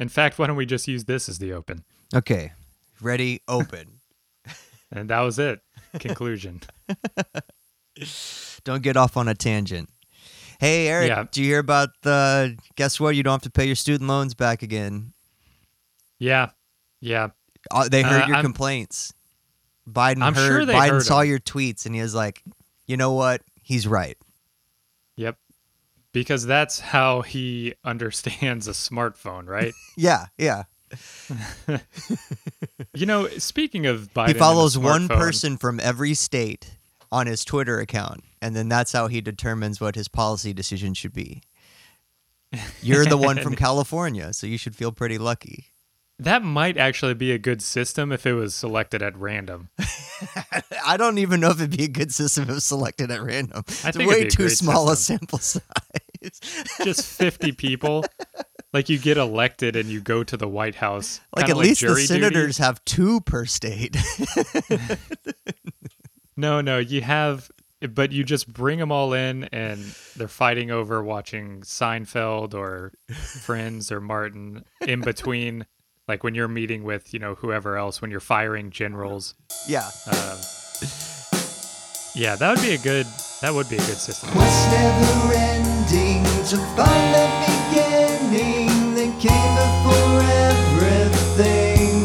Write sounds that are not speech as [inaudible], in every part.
In fact, why don't we just use this as the open? Okay. Ready, open. [laughs] [laughs] And that was it. Conclusion. don't get off on a tangent. Hey, Eric, Yeah. do you hear about the. Guess what? You don't have to pay your student loans back again. yeah. Yeah. Uh, they heard Uh, your I'm- complaints. Biden I'm heard. sure they Biden heard saw 'em. your tweets and he was like, "You know what? He's right." Because that's how he understands a smartphone, right? [laughs] Yeah, yeah. [laughs] you know, speaking of Biden, he follows one person from every state on his Twitter account, and then that's how he determines what his policy decision should be. You're the one from [laughs] California, so you should feel pretty lucky. That might actually be a good system if it was selected at random. I don't even know if it'd be a good system if selected at random. It's way too small a sample size. [laughs] Just 50 people. Like you get elected and you go to the White House. like kinda at least the jury duty. senators have two per state. [laughs] No, no, you have, but you just bring them all in and they're fighting over watching Seinfeld or Friends or Martin in between. Like when you're meeting with, you know, whoever else, when you're firing generals. yeah. Um, yeah, that would be a good. That would be a good system. To find the beginning that came before everything.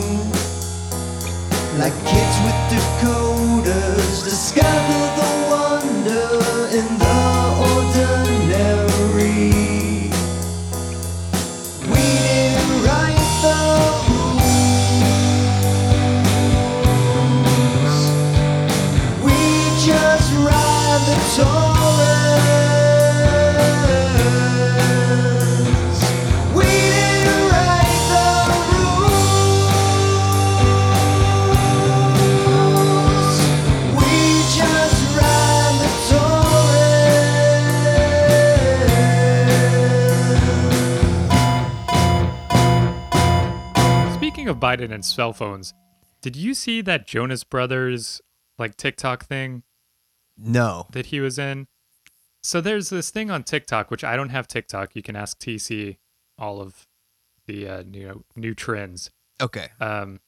Like kids with decoders discover Biden and cell phones, did you see that Jonas Brothers like TikTok thing No. that he was in? So there's this thing on TikTok, which I don't have TikTok. You can ask TC all of the uh, new new trends. Okay. Um,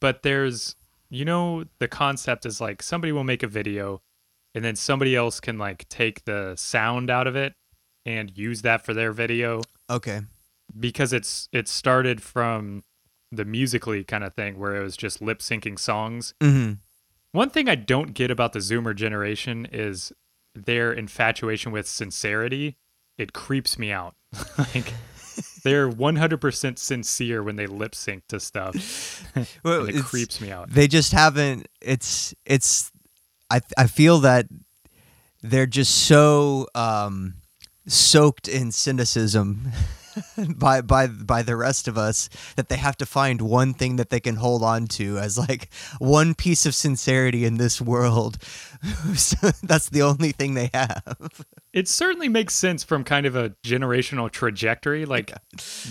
but there's, you know, the concept is like somebody will make a video, and then somebody else can like take the sound out of it and use that for their video Okay. because it's it started from the Musical.ly kind of thing where it was just lip syncing songs. Mm-hmm. One thing I don't get about the Zoomer generation is their infatuation with sincerity. It creeps me out. [laughs] like they're 100% sincere when they lip sync to stuff. [laughs] Well, it creeps me out. They just haven't. It's it's. I I feel that they're just so um, soaked in cynicism [laughs] [laughs] by by by the rest of us that they have to find one thing that they can hold on to as like one piece of sincerity in this world. So [laughs] that's the only thing they have. It certainly makes sense from kind of a generational trajectory. Like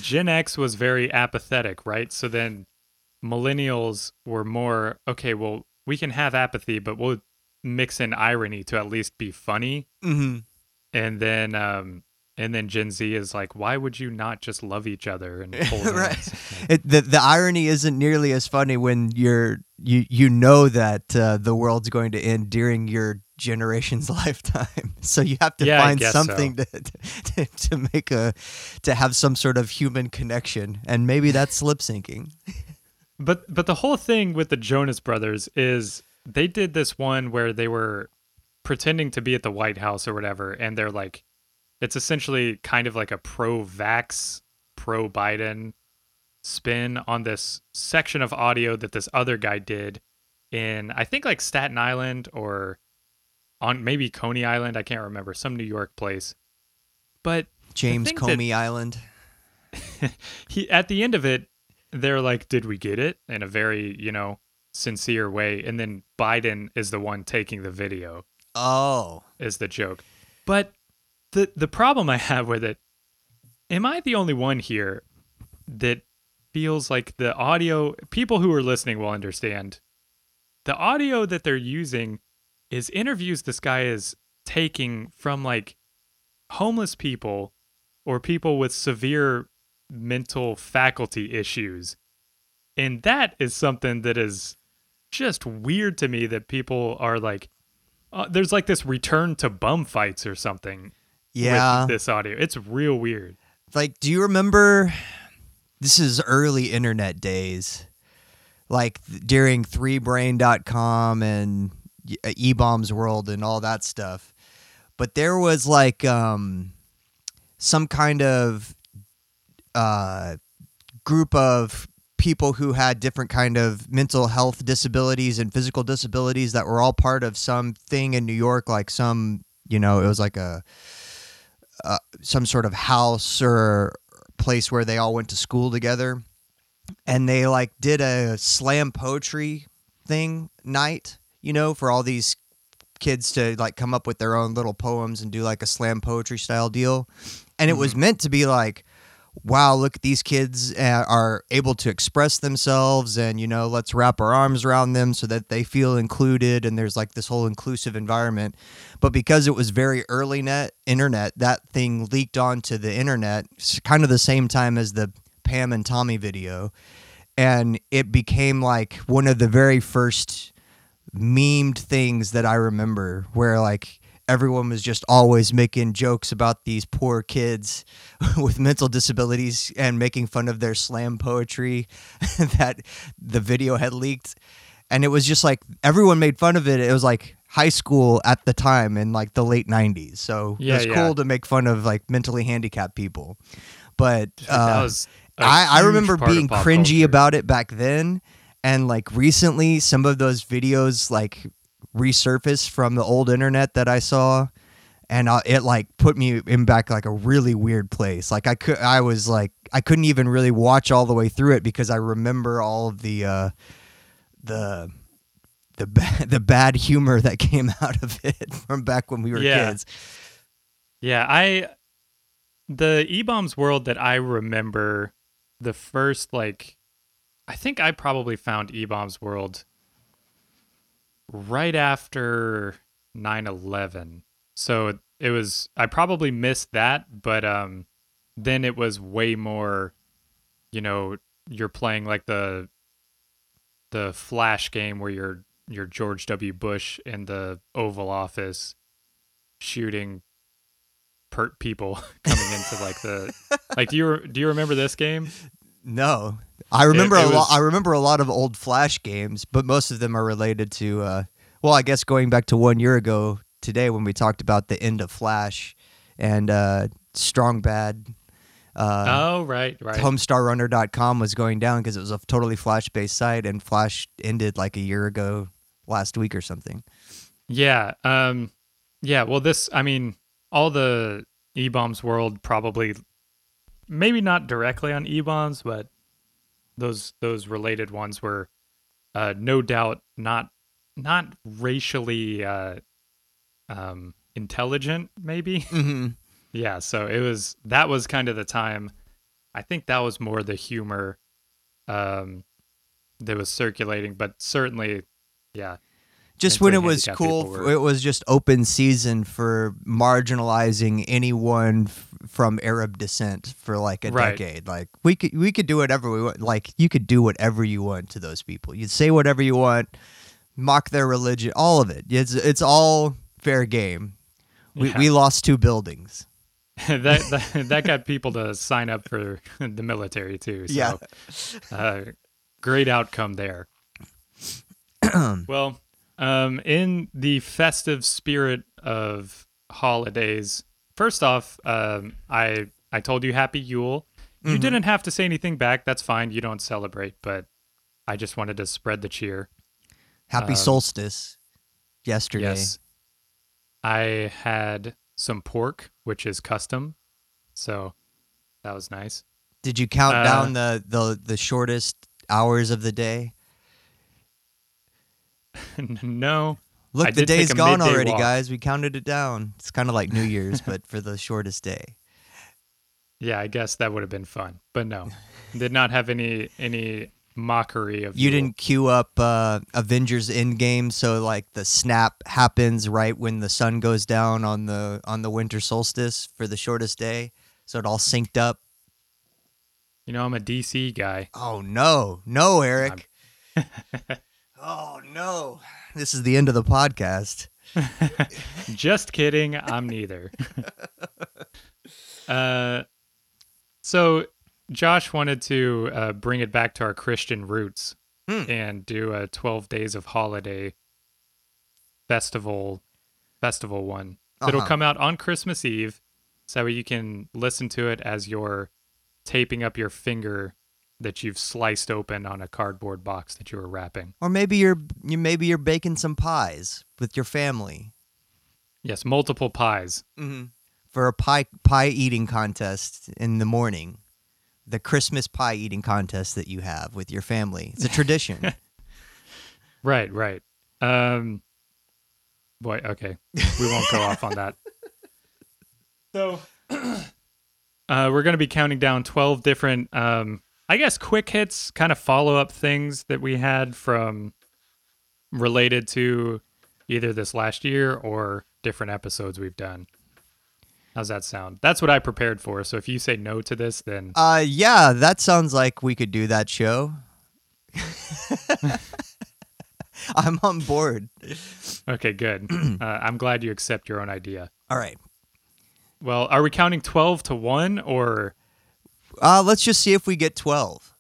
Gen X was very apathetic, right? So then millennials were more, okay, well, we can have apathy, but we'll mix in irony to at least be funny. hmm And then um and then Gen Z is like, why would you not just love each other and [laughs] hold hands? right. It, the the irony isn't nearly as funny when you're you you know that uh, the world's going to end during your generation's [laughs] lifetime. [laughs] So you have to Yeah, find guess so. something to, to to make a to have some sort of human connection, and maybe that's lip syncing. But but the whole thing with the Jonas Brothers is they did this one where they were pretending to be at the White House or whatever, and they're like, it's essentially kind of like a pro-vax, pro-Biden spin on this section of audio that this other guy did in I think like Staten Island or on maybe Coney Island, I can't remember, some New York place. But James think that- Comey Island. [laughs] he at the end of it they're like did we get it in a very you know sincere way and then biden is the one taking the video Oh, is the joke but the the problem i have with it am i the only one here that feels like the audio people who are listening will understand the audio that they're using is interviews this guy is taking from like homeless people or people with severe mental faculty issues. And that is something that is just weird to me that people are like, uh, there's like this return to bum fights or something Yeah. with this audio. It's real weird. like do you remember this is early internet days like th- during 3brain.com and uh, eBaum's World and all that stuff but there was like um some kind of uh group of people who had different kind of mental health disabilities and physical disabilities that were all part of some thing in New York like some you know it was like a uh, some sort of house or place where they all went to school together. And they like did a slam poetry thing night you know for all these kids to like come up with their own little poems and do like a slam poetry style deal. And it was meant to be like wow look these kids uh, are able to express themselves and you know let's wrap our arms around them so that they feel included and there's like this whole inclusive environment. But because it was very early net internet that thing leaked onto the internet kind of the same time as the pam and tommy video. And it became like one of the very first memed things that i remember where like everyone was just always making jokes about these poor kids [laughs] with mental disabilities and making fun of their slam poetry [laughs] that the video had leaked. And it was just like everyone made fun of it. It was like high school at the time in like the late 90s so Yeah, it was yeah. cool to make fun of like mentally handicapped people. But uh, that was a I, I remember being cringy culture. about it back then. And like recently some of those videos like resurfaced from the old internet that i saw and uh, it like put me in back like a really weird place like i could i was like i couldn't even really watch all the way through it because i remember all of the uh the the ba- [laughs] the bad humor that came [laughs] out of it from back when we were Yeah. kids Yeah, I the eBaum's World that I remember the first like I think I probably found eBaum's World right after 9/11. So it was I probably missed that, but um then it was way more you know, you're playing like the the flash game where you're you're George W. Bush in the Oval Office shooting pert people [laughs] coming into like the like do you do you remember this game? No, I remember it a lot. I remember a lot of old Flash games, but most of them are related to. Uh, well, I guess going back to one year ago today when we talked about the end of Flash and uh, Strong Bad. Uh, oh right, right. Homestarrunner.com was going down because it was a totally Flash based site, and Flash ended like a year ago, last week or something. Yeah. Um yeah, well this I mean all the eBaum's World probably maybe not directly on eBaum's, but those those related ones were uh no doubt not not racially uh um intelligent maybe. [laughs] Mm-hmm. yeah, so it was that was kind of the time I think that was more the humor um that was circulating, but certainly yeah, just when it was cool f- it was just open season for marginalizing anyone f- from arab descent for like a Right. decade like we could we could do whatever we want like you could do whatever you want to those people you'd say whatever you want mock their religion all of it it's it's all fair game we, Yeah. we lost two buildings [laughs] [laughs] that, that that got people to sign up for [laughs] the military too. So, Yeah. uh, great outcome there. [clears throat] well, um, in the festive spirit of holidays, first off, um, I I told you Happy Yule. You Mhm. didn't have to say anything back. That's fine. You don't celebrate, but I just wanted to spread the cheer. happy Um, solstice yesterday Yes. I had some pork, which is custom. So that was nice. did you count Uh, down the, the the shortest hours of the day [laughs] no. Look, I the day's gone already, walk. guys. We counted it down. It's kind of like New Year's, but for the shortest day. [laughs] Yeah, I guess that would have been fun. But no. Did not have any any mockery of You didn't queue up uh, Avengers Endgame, so like the snap happens right when the sun goes down on the on the winter solstice for the shortest day, so it all synced up. You know, I'm a DC guy. Oh no, no, Eric. [laughs] oh no, this is the end of the podcast. [laughs] Just kidding. I'm neither. [laughs] uh, so Josh wanted to uh, bring it back to our Christian roots Hmm. and do a 12 days of holiday festival festival one. It'll Uh-huh. come out on Christmas Eve, so you can listen to it as you're taping up your finger that you've sliced open on a cardboard box that you were wrapping. Or maybe you're you maybe you're baking some pies with your family Yes, multiple pies. mm-hmm. for a pie pie eating contest in the morning. The Christmas pie eating contest that you have with your family. It's a tradition. [laughs] Right, right. Um boy, okay. We won't go off on that. [laughs] So [clears throat] uh we're going to be counting down 12 different um I guess quick hits, kind of follow-up things that we had from related to either this last year or different episodes we've done. How's that sound? That's what I prepared for. So if you say no to this, then uh yeah, that sounds like we could do that show. [laughs] I'm on board. okay, good. [clears throat] uh, I'm glad you accept your own idea. All right. Well, are we counting 12 to 1 or Uh, let's just see if we get 12.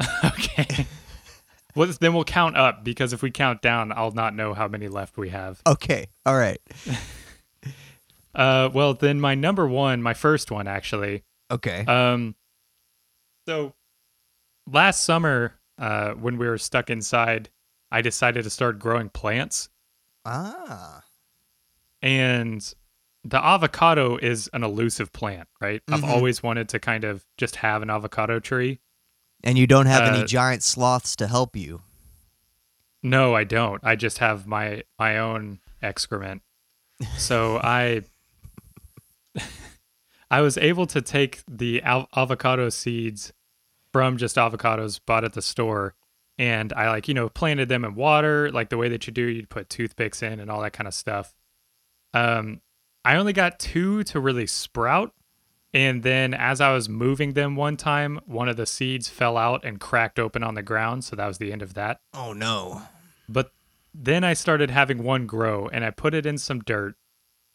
[laughs] Okay. well, then we'll count up because if we count down, I'll not know how many left we have. Okay. All right. [laughs] Uh, well, then my number one, my first one actually. Okay. Um, so last summer, uh, when we were stuck inside, I decided to start growing plants, ah. and the avocado is an elusive plant, right? I've Mhm. always wanted to kind of just have an avocado tree. And you don't have any Uh, giant sloths to help you. No, I don't. I just have my my own excrement. So [laughs] I I was able to take the al- avocado seeds from just avocados bought at the store and I like, you know, planted them in water like the way that you do, you'd put toothpicks in and all that kind of stuff. Um I only got two to really sprout and then as I was moving them one time, one of the seeds fell out and cracked open on the ground, so that was the end of that. Oh no. But then I started having one grow and I put it in some dirt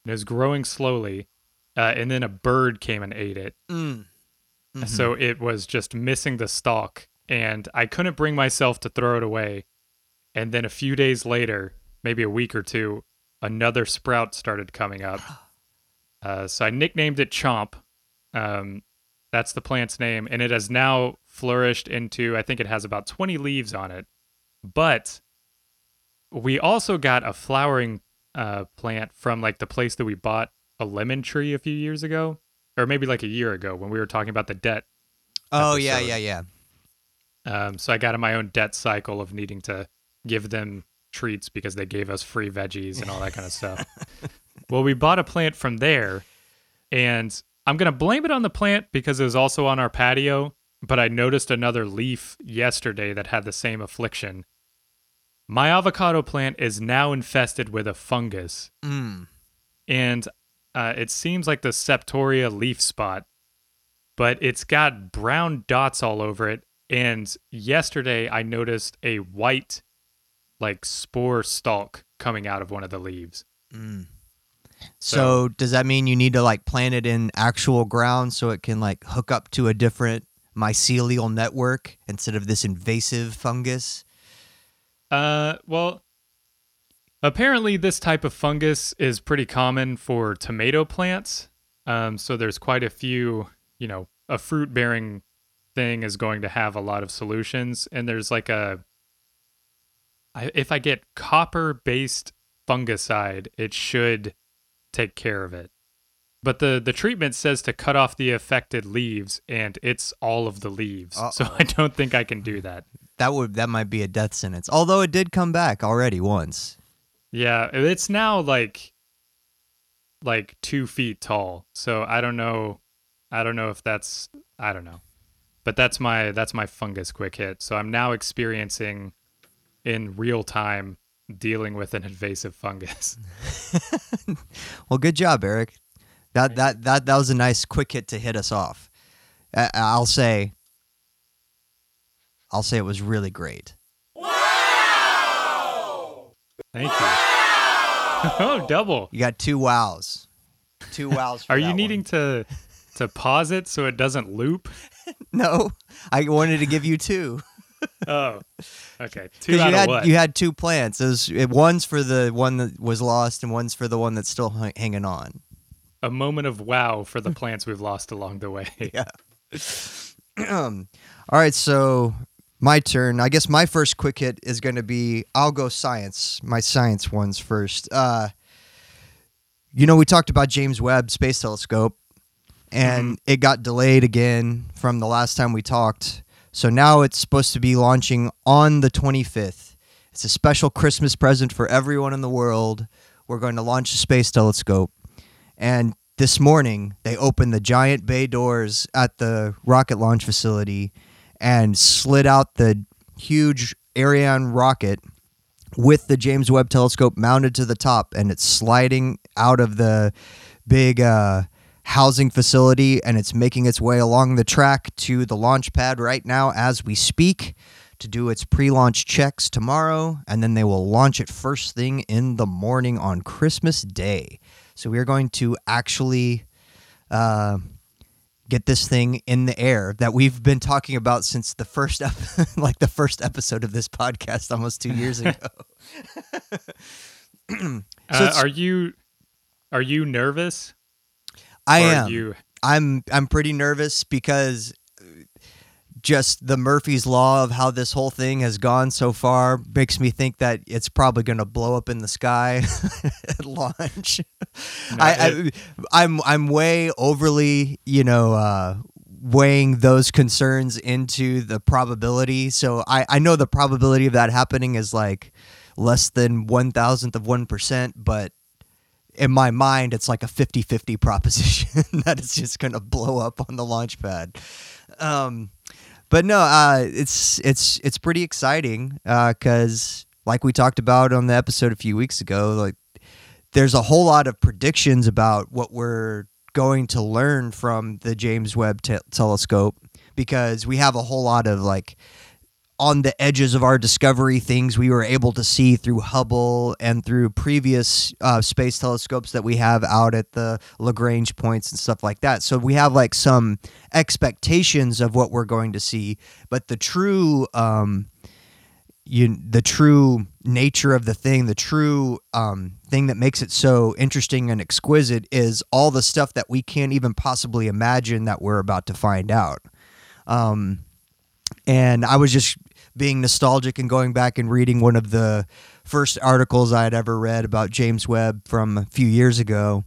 and it was growing slowly. Uh, and then a bird came and ate it. Mm. So it was just missing the stalk and I couldn't bring myself to throw it away. And then a few days later, maybe a week or two, another sprout started coming up. [gasps] Uh, so I nicknamed it Chomp. Um, that's the plant's name. And it has now flourished into, I think it has about 20 leaves on it. But we also got a flowering uh, plant from like the place that we bought a lemon tree a few years ago, or maybe like a year ago when we were talking about the debt Oh yeah, yeah, yeah. um, so I got in my own debt cycle of needing to give them treats because they gave us free veggies and all that kind of stuff. [laughs] well, we bought a plant from there, and I'm gonna blame it on the plant because it was also on our patio. But I noticed another leaf yesterday that had the same affliction. My avocado plant is now infested with a fungus, Mm. and uh, it seems like the septoria leaf spot, but it's got brown dots all over it. And yesterday I noticed a white, like spore stalk coming out of one of the leaves. Mm. So- So, does that mean you need to like plant it in actual ground so it can like hook up to a different mycelial network instead of this invasive fungus? Uh, well, apparently this type of fungus is pretty common for tomato plants. Um, so there's quite a few, you know, a fruit bearing thing is going to have a lot of solutions. And there's like a, I, if I get copper based fungicide, it should take care of it. But the, the treatment says to cut off the affected leaves, and it's all of the leaves. So Uh-oh. [laughs] I don't think I can do hmm. that. That would that might be a death sentence. Although it did come back already once. Yeah, it's now like like two feet tall. So I don't know. I don't know if that's. I don't know. But that's my that's my fungus quick hit. So I'm now experiencing in real time dealing with an invasive fungus. [laughs] Well, good job, Eric. That that that that was a nice quick hit to hit us off. I, I'll say I'll say it was really great. Wow! Thank you. [laughs] oh, double. You got two wows. Two wows. For Are you needing one. to to pause it so it doesn't loop? [laughs] No, I wanted to give you two [laughs] Oh, okay. Two because out you of had what? you had two plants. Those it, one's for the one that was lost, and one's for the one that's still hang- hanging on. A moment of wow for the plants we've lost along the way. [laughs] Yeah. um, [clears throat] all right, so my turn. I guess my first quick hit is going to be I'll go science. My science ones first. Uh, you know, we talked about James Webb Space Telescope, and it got delayed again from the last time we talked. So now it's supposed to be launching on the 25th. It's a special Christmas present for everyone in the world. We're going to launch a space telescope. And this morning, they opened the giant bay doors at the rocket launch facility and slid out the huge Ariane rocket with the James Webb telescope mounted to the top, and it's sliding out of the big uh, housing facility, and it's making its way along the track to the launch pad right now as we speak to do its pre-launch checks tomorrow, and then they will launch it first thing in the morning on Christmas Day. So we are going to actually uh, get this thing in the air that we've been talking about since the first, ep- [laughs] like the first episode of this podcast, almost two years ago. [laughs] [clears throat] Uh, are you are you nervous? I am. You I'm I'm pretty nervous because just the Murphy's law of how this whole thing has gone so far makes me think that it's probably going to blow up in the sky [laughs] at launch. No, I, I I'm I'm way overly, you know, uh, weighing those concerns into the probability. So I I know the probability of that happening is like less than one thousandth of one percent, but in my mind, it's like a 50 50 proposition [laughs] that it's just going to blow up on the launch pad. Um, but no, uh, it's it's it's pretty exciting because, like we talked about on the episode a few weeks ago, like there's a whole lot of predictions about what we're going to learn from the James Webb te- telescope because we have a whole lot of like on the edges of our discovery things we were able to see through Hubble and through previous uh, space telescopes that we have out at the Lagrange points and stuff like that. So we have like some expectations of what we're going to see, but the true um, you the true nature of the thing, the true um, thing that makes it so interesting and exquisite is all the stuff that we can't even possibly imagine that we're about to find out. Um, and I was just being nostalgic and going back and reading one of the first articles I had ever read about James Webb from a few years ago.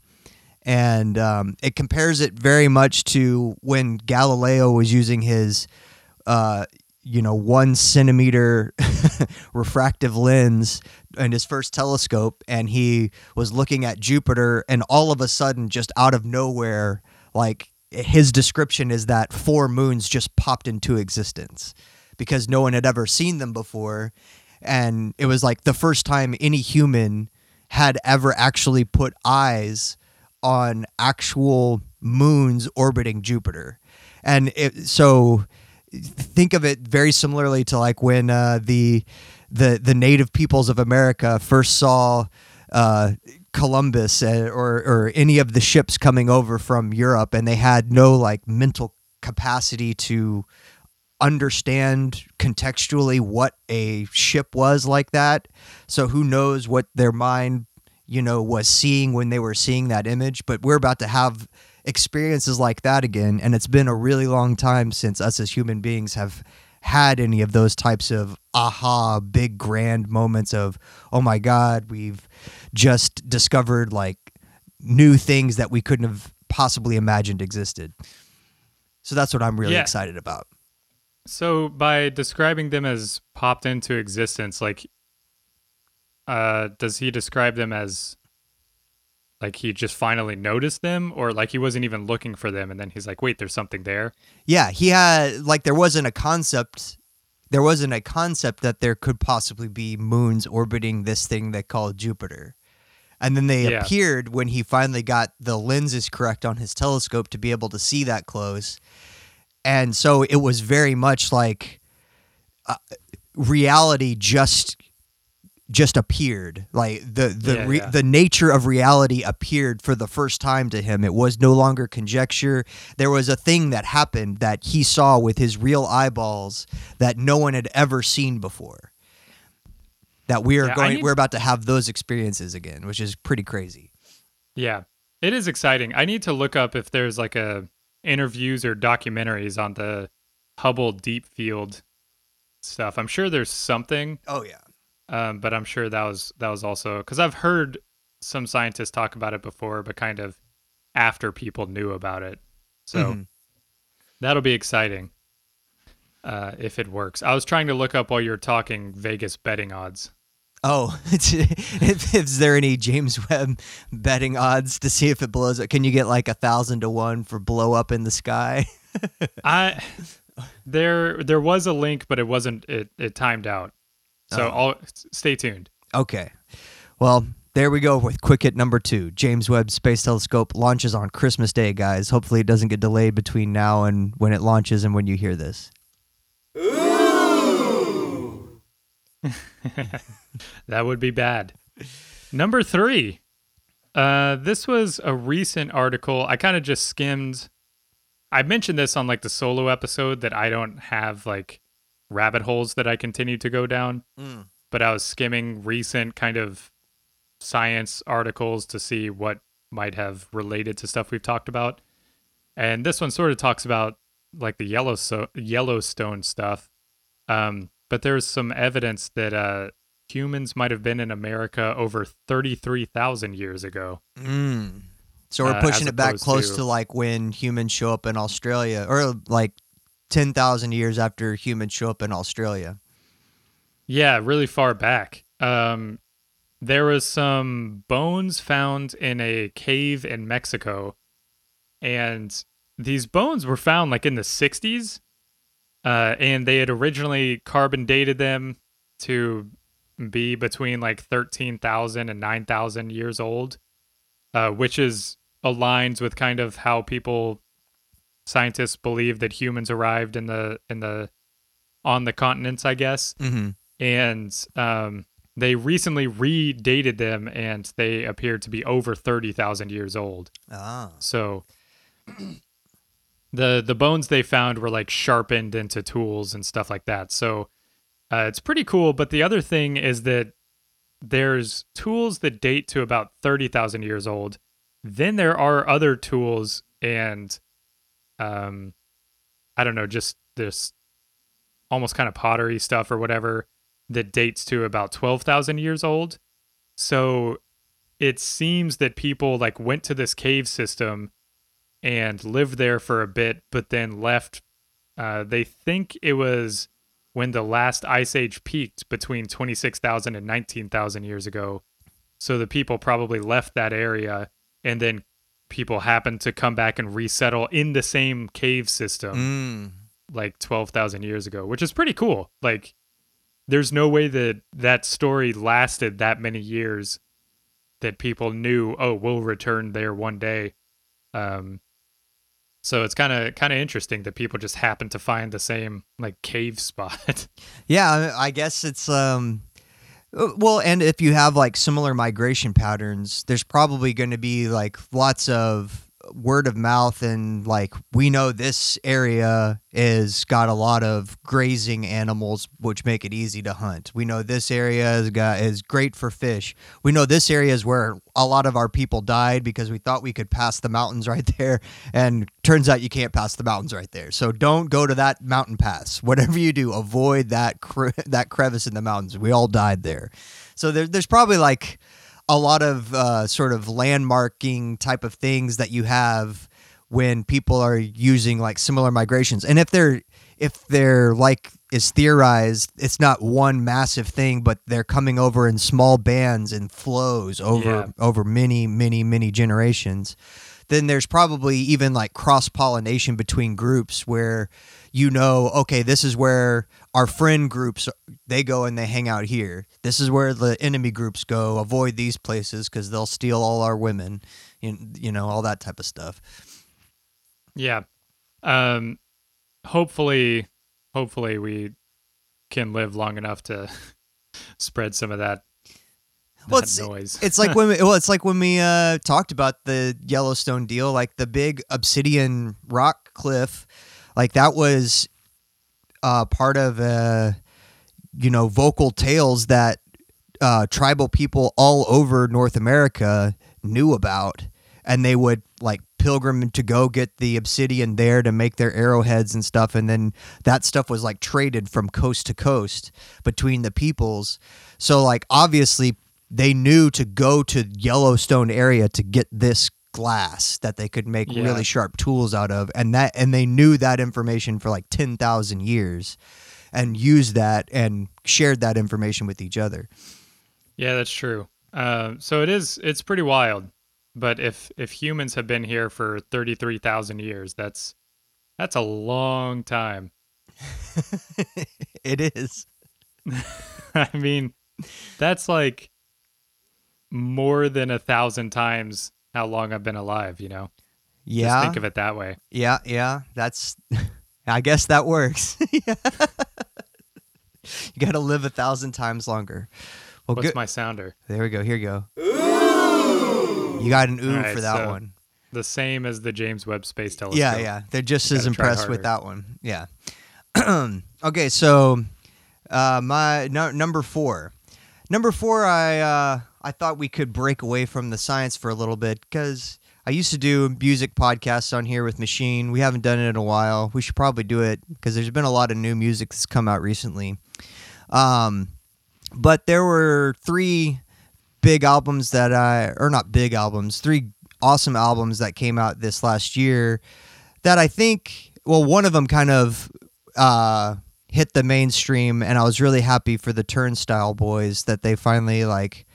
And um, it compares it very much to when Galileo was using his, uh, you know, one centimeter [laughs] refractive lens in his first telescope, and he was looking at Jupiter, and all of a sudden, just out of nowhere, like his description is that four moons just popped into existence because no one had ever seen them before. And it was like the first time any human had ever actually put eyes on actual moons orbiting Jupiter. And it, so think of it very similarly to like when uh, the the the native peoples of America first saw uh, Columbus uh, or or any of the ships coming over from Europe, and they had no like mental capacity to understand contextually what a ship was like that. So who knows what their mind, you know, was seeing when they were seeing that image. But we're about to have experiences like that again. And it's been a really long time since us as human beings have had any of those types of aha, big grand moments of, oh my God, we've just discovered like new things that we couldn't have possibly imagined existed. So that's what I'm really Yeah. excited about. So by describing them as popped into existence, like, uh, does he describe them as like he just finally noticed them, or like he wasn't even looking for them, and then he's like, "Wait, there's something there." Yeah, he had like there wasn't a concept there wasn't a concept that there could possibly be moons orbiting this thing they call Jupiter. And then they Yeah. appeared when he finally got the lenses correct on his telescope to be able to see that close. And so it was very much like uh, reality just just appeared. Like the the Yeah, re- yeah. the nature of reality appeared for the first time to him. It was no longer conjecture. There was a thing that happened that he saw with his real eyeballs that no one had ever seen before. That we are Yeah, going need- we're about to have those experiences again which is pretty crazy. Yeah, it is exciting. I need to look up if there's like a interviews or documentaries on the Hubble Deep Field stuff. I'm sure there's something, oh yeah um, but I'm sure that was that was also because I've heard some scientists talk about it before, but kind of after people knew about it. So Mhm. that'll be exciting uh, if it works. I was trying to look up while you were talking Vegas betting odds. Oh, [laughs] if, is there any James Webb betting odds to see if it blows up? Can you get like a thousand to one for blow up in the sky? [laughs] I there there was a link, but it wasn't. It it timed out. So Oh. I'll stay tuned. Okay. Well, there we go with quick hit number two. James Webb Space Telescope launches on Christmas Day, guys. Hopefully, it doesn't get delayed between now and when it launches and when you hear this. [laughs] That would be bad. Number three. Uh, this was a recent article. I kind of just skimmed. I mentioned this on like the solo episode that I don't have like rabbit holes that I continue to go down, but I was skimming recent kind of science articles to see what might have related to stuff we've talked about. And this one sort of talks about like the Yellowstone Yellowstone stuff. Um, but there's some evidence that uh, humans might have been in America over 33,000 years ago. Mm. So we're Uh, pushing it back close to- to like when humans show up in Australia, or like 10,000 years after humans show up in Australia. Yeah, really far back. Um, there was some bones found in a cave in Mexico, and these bones were found like in the 60s, uh, and they had originally carbon dated them to be between like 13,000 and 9,000 years old, uh, which is aligns with kind of how people scientists believe that humans arrived in the in the on the continents, I guess Mm-hmm. and um, they recently redated them, and they appear to be over thirty thousand years old. Ah. So the the bones they found were like sharpened into tools and stuff like that. So uh, it's pretty cool. But the other thing is that there's tools that date to about thirty thousand years old. Then there are other tools and um, I don't know, just this almost kind of pottery stuff or whatever that dates to about 12,000 years old. So it seems that people like went to this cave system and lived there for a bit, but then left. Uh, they think it was when the last ice age peaked between 26,000 and 19,000 years ago. So the people probably left that area and then people happened to come back and resettle in the same cave system Mm. like 12,000 years ago, which is pretty cool. Like there's no way that that story lasted that many years that people knew, oh, we'll return there one day. Um so it's kind of kind of interesting that people just happen to find the same like cave [laughs] spot. Yeah, I guess it's um uh, well, and if you have like similar migration patterns, there's probably going to be like lots of word of mouth and like we know this area is got a lot of grazing animals which make it easy to hunt. We know this area has got is great for fish. We know this area is where a lot of our people died because we thought we could pass the mountains [laughs] right there and turns out you can't pass the mountains right there. So don't go to that mountain pass. Whatever you do, avoid that cre- that crevice in the mountains. We all died there. So there, there's probably like a lot of uh, sort of landmarking type of things that you have when people are using like similar migrations. And if they're if they're like is theorized, it's not one massive thing, but they're coming over in small bands and flows over Yeah. over many, many, many generations. Then there's probably even like cross pollination between groups where you know, okay, this is where our friend groups they go and they hang out here. This is where the enemy groups go. Avoid these places because they'll steal all our women. You, you know, all that type of stuff. yeah. Um hopefully hopefully we can live long enough to [laughs] spread some of that, Well, it's- noise. It's like when [laughs] we, well, it's like when we uh, talked about the Yellowstone deal, like the big obsidian rock cliff, like that was uh, part of uh, you know vocal tales that uh, tribal people all over North America knew about, and they would like pilgrim to go get the obsidian there to make their arrowheads and stuff, and then that stuff was like traded from coast to coast between the peoples. So like obviously they knew to go to Yellowstone area to get this glass that they could make Yeah. really sharp tools out of and that and they knew that information for like 10,000 years and used that and shared that information with each other. Yeah, that's true. Uh, so it is. It's pretty wild. But if if humans have been here for thirty three thousand years, that's that's a long time. [laughs] it is. [laughs] I mean, that's like more than a thousand times how long I've been alive. You know, Yeah. just think of it that way. Yeah, yeah. That's [laughs] I guess that works. Yeah. [laughs] you got to live a thousand times longer. Well, What's good. my sounder? there we go. Here you go. Ooh! You got an ooh All right, for that so- one. The same as the James Webb Space Telescope. Yeah, yeah. They're just You as impressed with that one. Yeah. [clears throat] okay, so uh, my no, number four. Number four, I uh, I thought we could break away from the science for a little bit because I used to do music podcasts on here with Machine. We haven't done it in a while. We should probably do it because there's been a lot of new music that's come out recently. Um, but there were three big albums that I, or not big albums, three awesome albums that came out this last year that I think, well, one of them kind of uh, hit the mainstream, and I was really happy for the Turnstile Boys that they finally like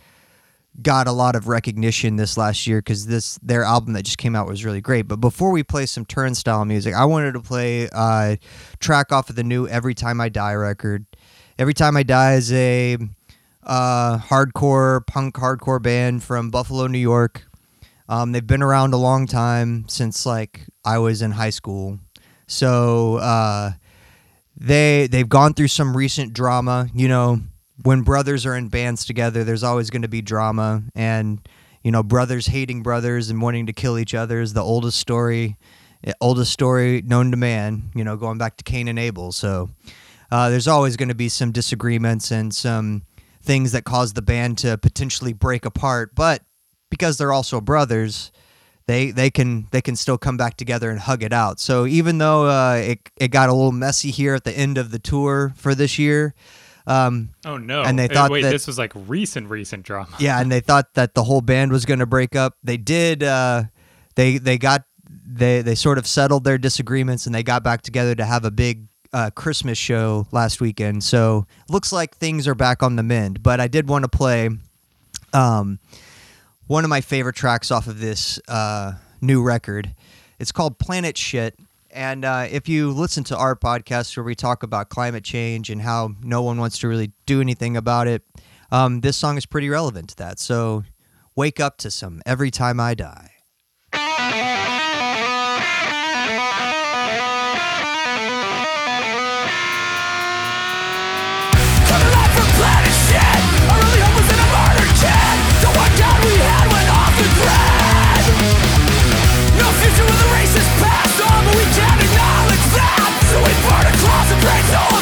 got a lot of recognition this last year because this their album that just came out was really great. But before we play some Turnstile music, I wanted to play a track off of the new Every Time I Die record. Every Time I Die is a uh, hardcore punk hardcore band from Buffalo, New York. Um, they've been around a long time since like I was in high school. So uh, they they've gone through some recent drama. You know, when brothers are in bands together, there's always going to be drama, and you know, brothers hating brothers and wanting to kill each other is the oldest story, eh, oldest story known to man. You know, going back to Cain and Abel. So uh, there's always going to be some disagreements and some things that cause the band to potentially break apart, but because they're also brothers, they they can they can still come back together and hug it out. So even though uh, it it got a little messy here at the end of the tour for this year, um, Oh no! And they Uh, thought wait, that- this was like recent, recent drama. yeah, and they thought that the whole band was going to break up. They did. Uh, they they got they they sort of settled their disagreements and they got back together to have a big uh, Christmas show last weekend. So looks like things are back on the mend. But I did want to play um, one of my favorite tracks off of this uh, new record. It's called Planet Shit. And uh, if you listen to our podcast where we talk about climate change and how no one wants to really do anything about it, um, this song is pretty relevant to that. So wake up to some Every Time I Die. Can't acknowledge that. So we burn a closet breaks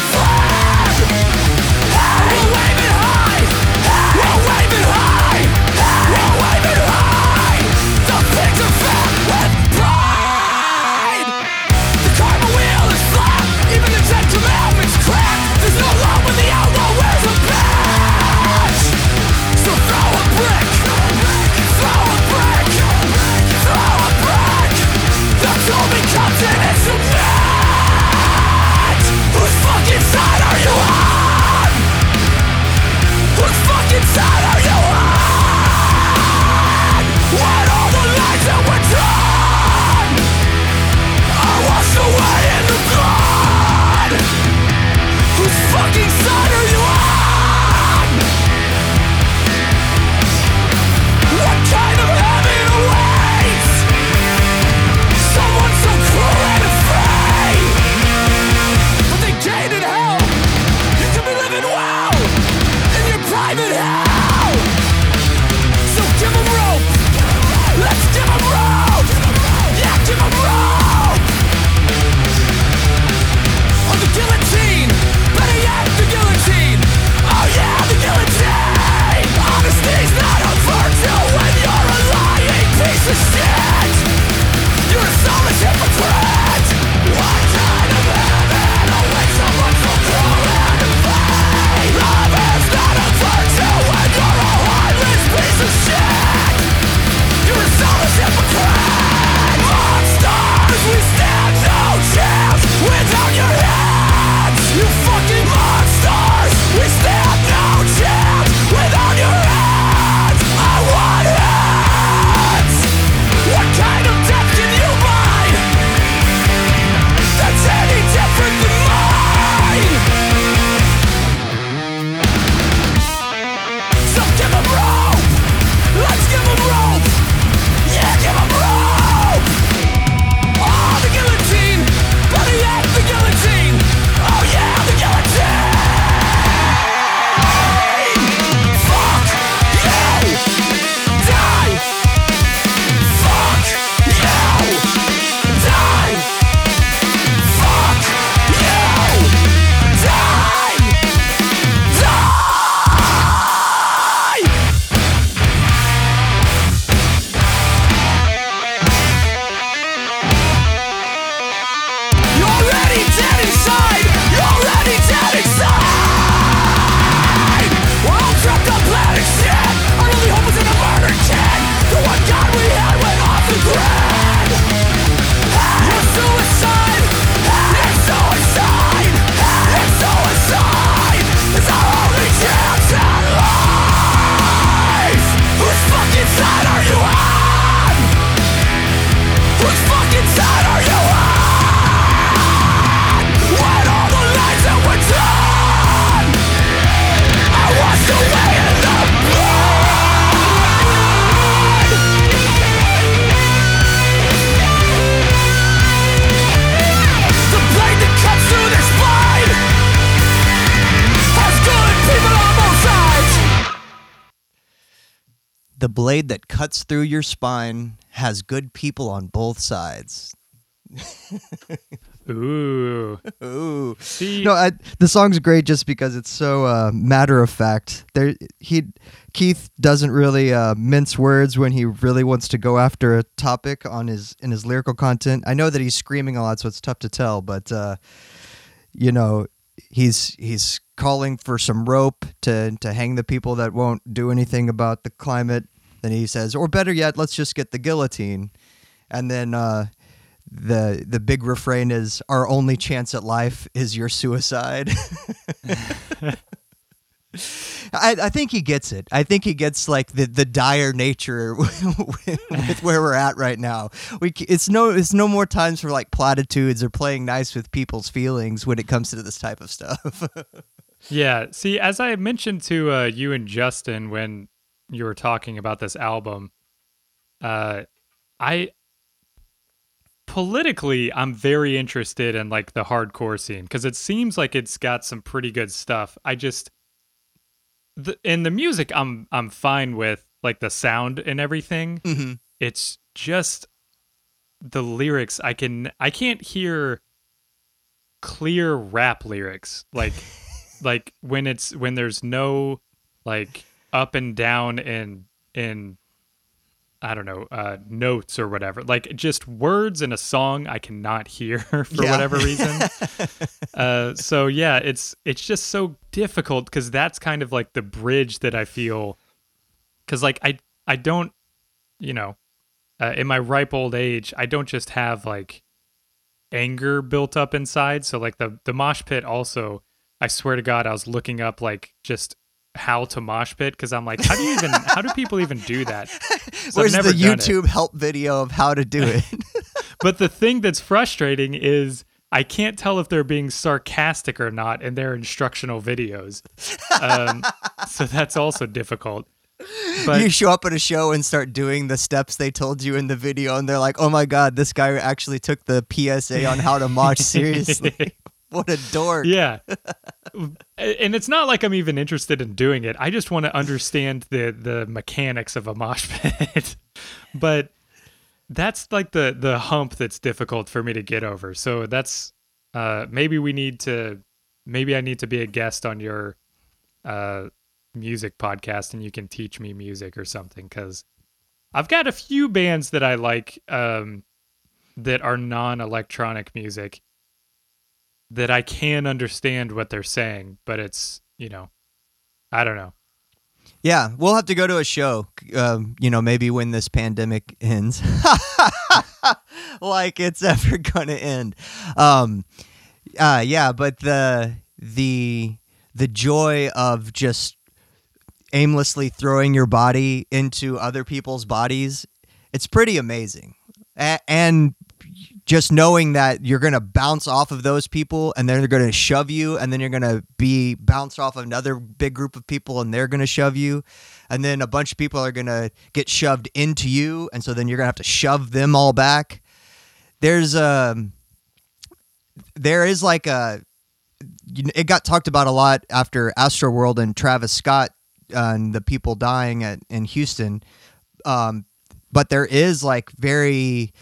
cuts through your spine has good people on both sides. [laughs] Ooh. Ooh. See, No, I, the song's great just because it's so uh, matter of fact. There, he Keith doesn't really uh, mince words when he really wants to go after a topic on his in his lyrical content. I know that he's screaming a lot, so it's tough to tell. But uh, you know, he's he's calling for some rope to to hang the people that won't do anything about the climate. Then he says, or better yet, let's just get the guillotine. And then uh, the the big refrain is, "Our only chance at life is your suicide." [laughs] I, I think he gets it. I think he gets like the, the dire nature [laughs] with where we're at right now. We it's no it's no more times for like platitudes or playing nice with people's feelings when it comes to this type of stuff. [laughs] Yeah. See, as I mentioned to uh, you and Justin when you were talking about this album, uh, I politically I'm very interested in like the hardcore scene because it seems like it's got some pretty good stuff. I just the in the music I'm I'm fine with like the sound and everything. Mhm. It's just the lyrics I can I can't hear clear rap lyrics like [laughs] like when it's when there's no like up and down in in I don't know uh notes or whatever. Like just words in a song I cannot hear [laughs] for Yeah. whatever reason. [laughs] Uh so yeah it's it's just so difficult cuz that's kind of like the bridge that I feel cuz like I I don't you know uh, in my ripe old age I don't just have like anger built up inside. So like the the mosh pit also I swear to God, I was looking up like just how to mosh pit because I'm like, how do you even, [laughs] how do people even do that? I've Where's the never done it. YouTube help video of how to do it? [laughs] But the thing that's frustrating is I can't tell if they're being sarcastic or not in their instructional videos. Um, so that's also difficult. But you show up at a show and start doing the steps they told you in the video, and they're like, "Oh my god, this guy actually took the PSA on how to mosh [laughs] seriously." What a dork! yeah. And it's not like I'm even interested in doing it. I just want to understand the the mechanics of a mosh pit. [laughs] but that's like the the hump that's difficult for me to get over. So that's uh maybe we need to maybe I need to be a guest on your uh music podcast and you can teach me music or something cuz I've got a few bands that I like um that are non-electronic music that I can understand what they're saying, but it's, you know, I don't know. Yeah, we'll have to go to a show. Um, you know, maybe when this pandemic ends, [laughs] like it's ever gonna end. Um, uh, yeah, but the the the joy of just aimlessly throwing your body into other people's bodies, it's pretty amazing. A- and just knowing that you're going to bounce off of those people and then they're going to shove you and then you're going to be bounced off of another big group of people and they're going to shove you and then a bunch of people are going to get shoved into you and so then you're going to have to shove them all back. There's um there is like a it got talked about a lot after Astroworld and Travis Scott uh, and the people dying at in Houston. Um but there is like very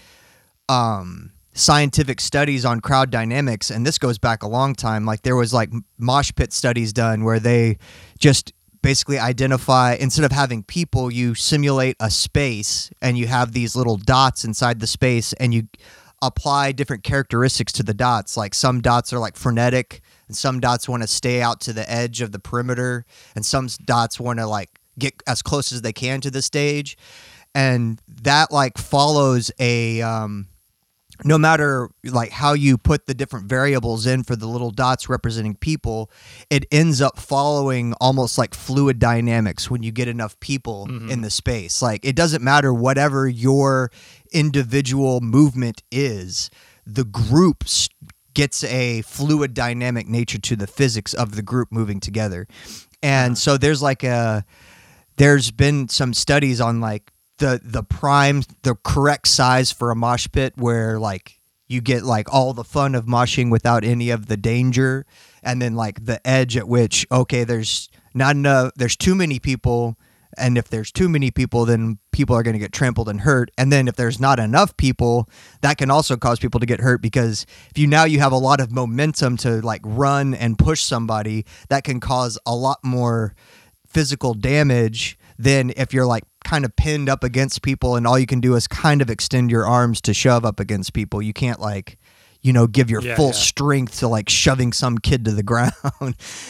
um scientific studies on crowd dynamics and this goes back a long time like there was like mosh pit studies done where they just basically identify instead of having people you simulate a space and you have these little dots inside the space and you apply different characteristics to the dots. Like some dots are like frenetic and some dots want to stay out to the edge of the perimeter and some dots want to like get as close as they can to the stage. And that like follows a um no matter like how you put the different variables in for the little dots representing people it ends up following almost like fluid dynamics when you get enough people mm-hmm. in the space. Like it doesn't matter whatever your individual movement is the group gets a fluid dynamic nature to the physics of the group moving together. And so there's like a there's been some studies on like the the prime the correct size for a mosh pit where like you get like all the fun of moshing without any of the danger and then like the edge at which okay there's not enough there's too many people And if there's too many people, then people are going to get trampled and hurt. And then if there's not enough people, that can also cause people to get hurt because if you now you have a lot of momentum to like run and push somebody, that can cause a lot more physical damage than if you're like kind of pinned up against people and all you can do is kind of extend your arms to shove up against people. You can't like you know, give your Yeah, full yeah. strength to like shoving some kid to the [laughs] ground,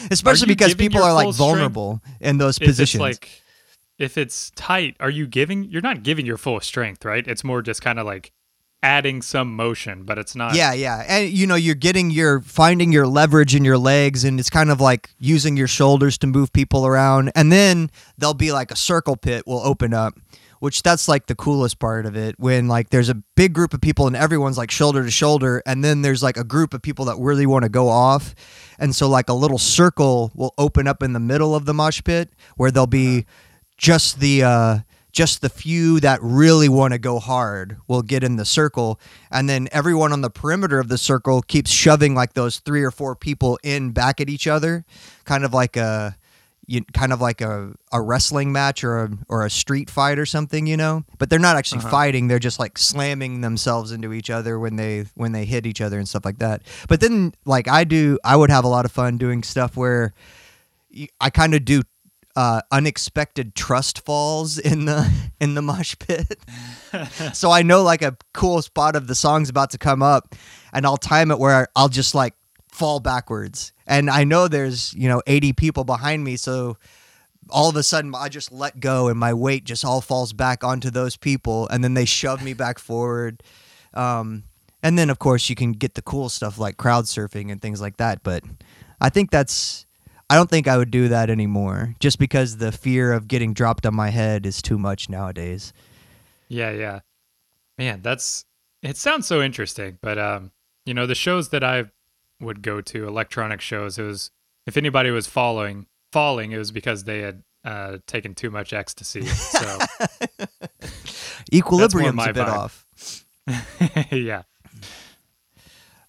especially because people are like vulnerable in those if it's positions. like if it's tight are you giving you're not giving your full strength right it's more just kind of like adding some motion but it's not yeah, yeah, and you know, you're getting your finding your leverage in your legs, and it's kind of like using your shoulders to move people around, and then there'll be like a circle pit will open up. Which that's like the coolest part of it when like there's a big group of people and everyone's like shoulder to shoulder and then there's like a group of people that really want to go off. And so like a little circle will open up in the middle of the mosh pit where there'll be just the uh just the few that really want to go hard will get in the circle and then everyone on the perimeter of the circle keeps shoving like those three or four people in back at each other kind of like a you, kind of like a, a wrestling match or a, or a street fight or something you know but they're not actually Uh-huh. fighting they're just like slamming themselves into each other when they when they hit each other and stuff like that but then like i do i would have a lot of fun doing stuff where I kind of do uh, unexpected trust falls in the [laughs] in the mosh pit. [laughs] so I know like a cool spot of the song's about to come up, and I'll time it where I'll just like fall backwards, and I know there's you know 80 people behind me, so all of a sudden I just let go, and my weight just all falls back onto those people, and then they shove me back forward. Um, and then of course you can get the cool stuff like crowd surfing and things like that, but I think that's I don't think I would do that anymore just because the fear of getting dropped on my head is too much nowadays. Yeah, yeah. Man, that's it sounds so interesting, but um, you know, the shows that I would go to, electronic shows, it was if anybody was following falling, it was because they had uh taken too much ecstasy. So [laughs] Equilibrium's a bit vibe. off. [laughs] yeah.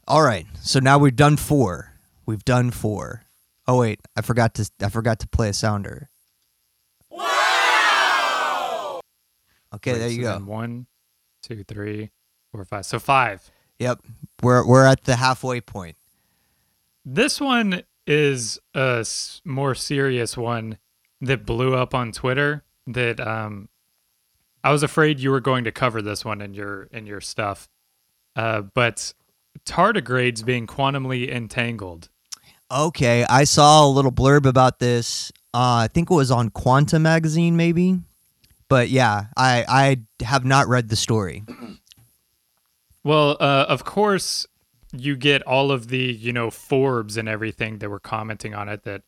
All right. So now we've done 4. We've done 4. Oh wait, I forgot to I forgot to play a sounder. Wow! Okay, Wait, there you so go. One, two, three, four, five. So five. Yep. We're we're at the halfway point. This one is a more serious one that blew up on Twitter. That um, I was afraid you were going to cover this one in your in your stuff, uh, but tardigrades being quantumly entangled. Okay, I saw a little blurb about this. Uh, I think it was on Quantum magazine, maybe. But yeah, I I have not read the story. [clears throat] Well, uh, of course, you get all of the you know Forbes and everything that were commenting on it that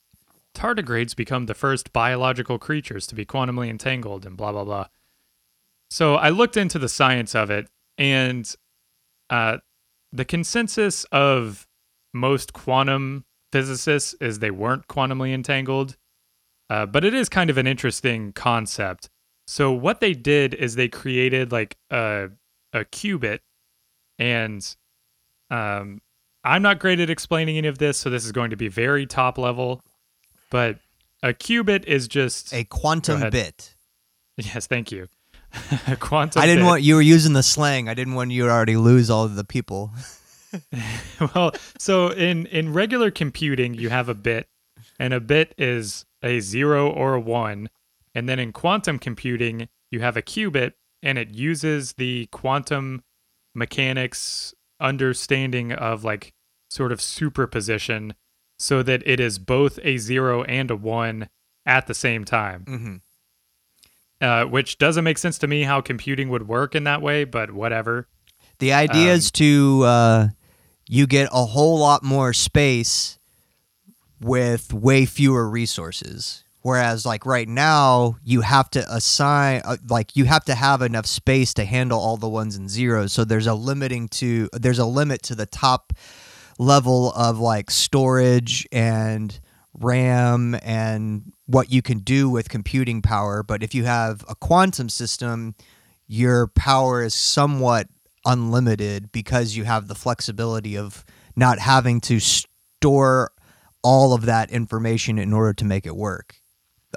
tardigrades become the first biological creatures to be quantumly entangled and blah blah blah. So I looked into the science of it, and uh, the consensus of most quantum physicists is they weren't quantumly entangled, uh, but it is kind of an interesting concept. So what they did is they created like a a qubit, and um, I'm not great at explaining any of this, so this is going to be very top level. But a qubit is just A quantum bit. yes, thank you. [laughs] a quantum. I didn't bit. want you were using the slang. I didn't want you to already lose all of the people. [laughs] [laughs] well, so in in regular computing, you have a bit, and a bit is a zero or a one, and then in quantum computing, you have a qubit, and it uses the quantum mechanics understanding of like sort of superposition, so that it is both a zero and a one at the same time. Mm-hmm. Uh, which doesn't make sense to me how computing would work in that way, but whatever. The idea Um, is to uh, you get a whole lot more space with way fewer resources. Whereas, like right now, you have to assign, uh, like you have to have enough space to handle all the ones and zeros. So there's a limiting to, there's a limit to the top level of like storage and RAM and what you can do with computing power. But if you have a quantum system, your power is somewhat unlimited because you have the flexibility of not having to store all of that information in order to make it work.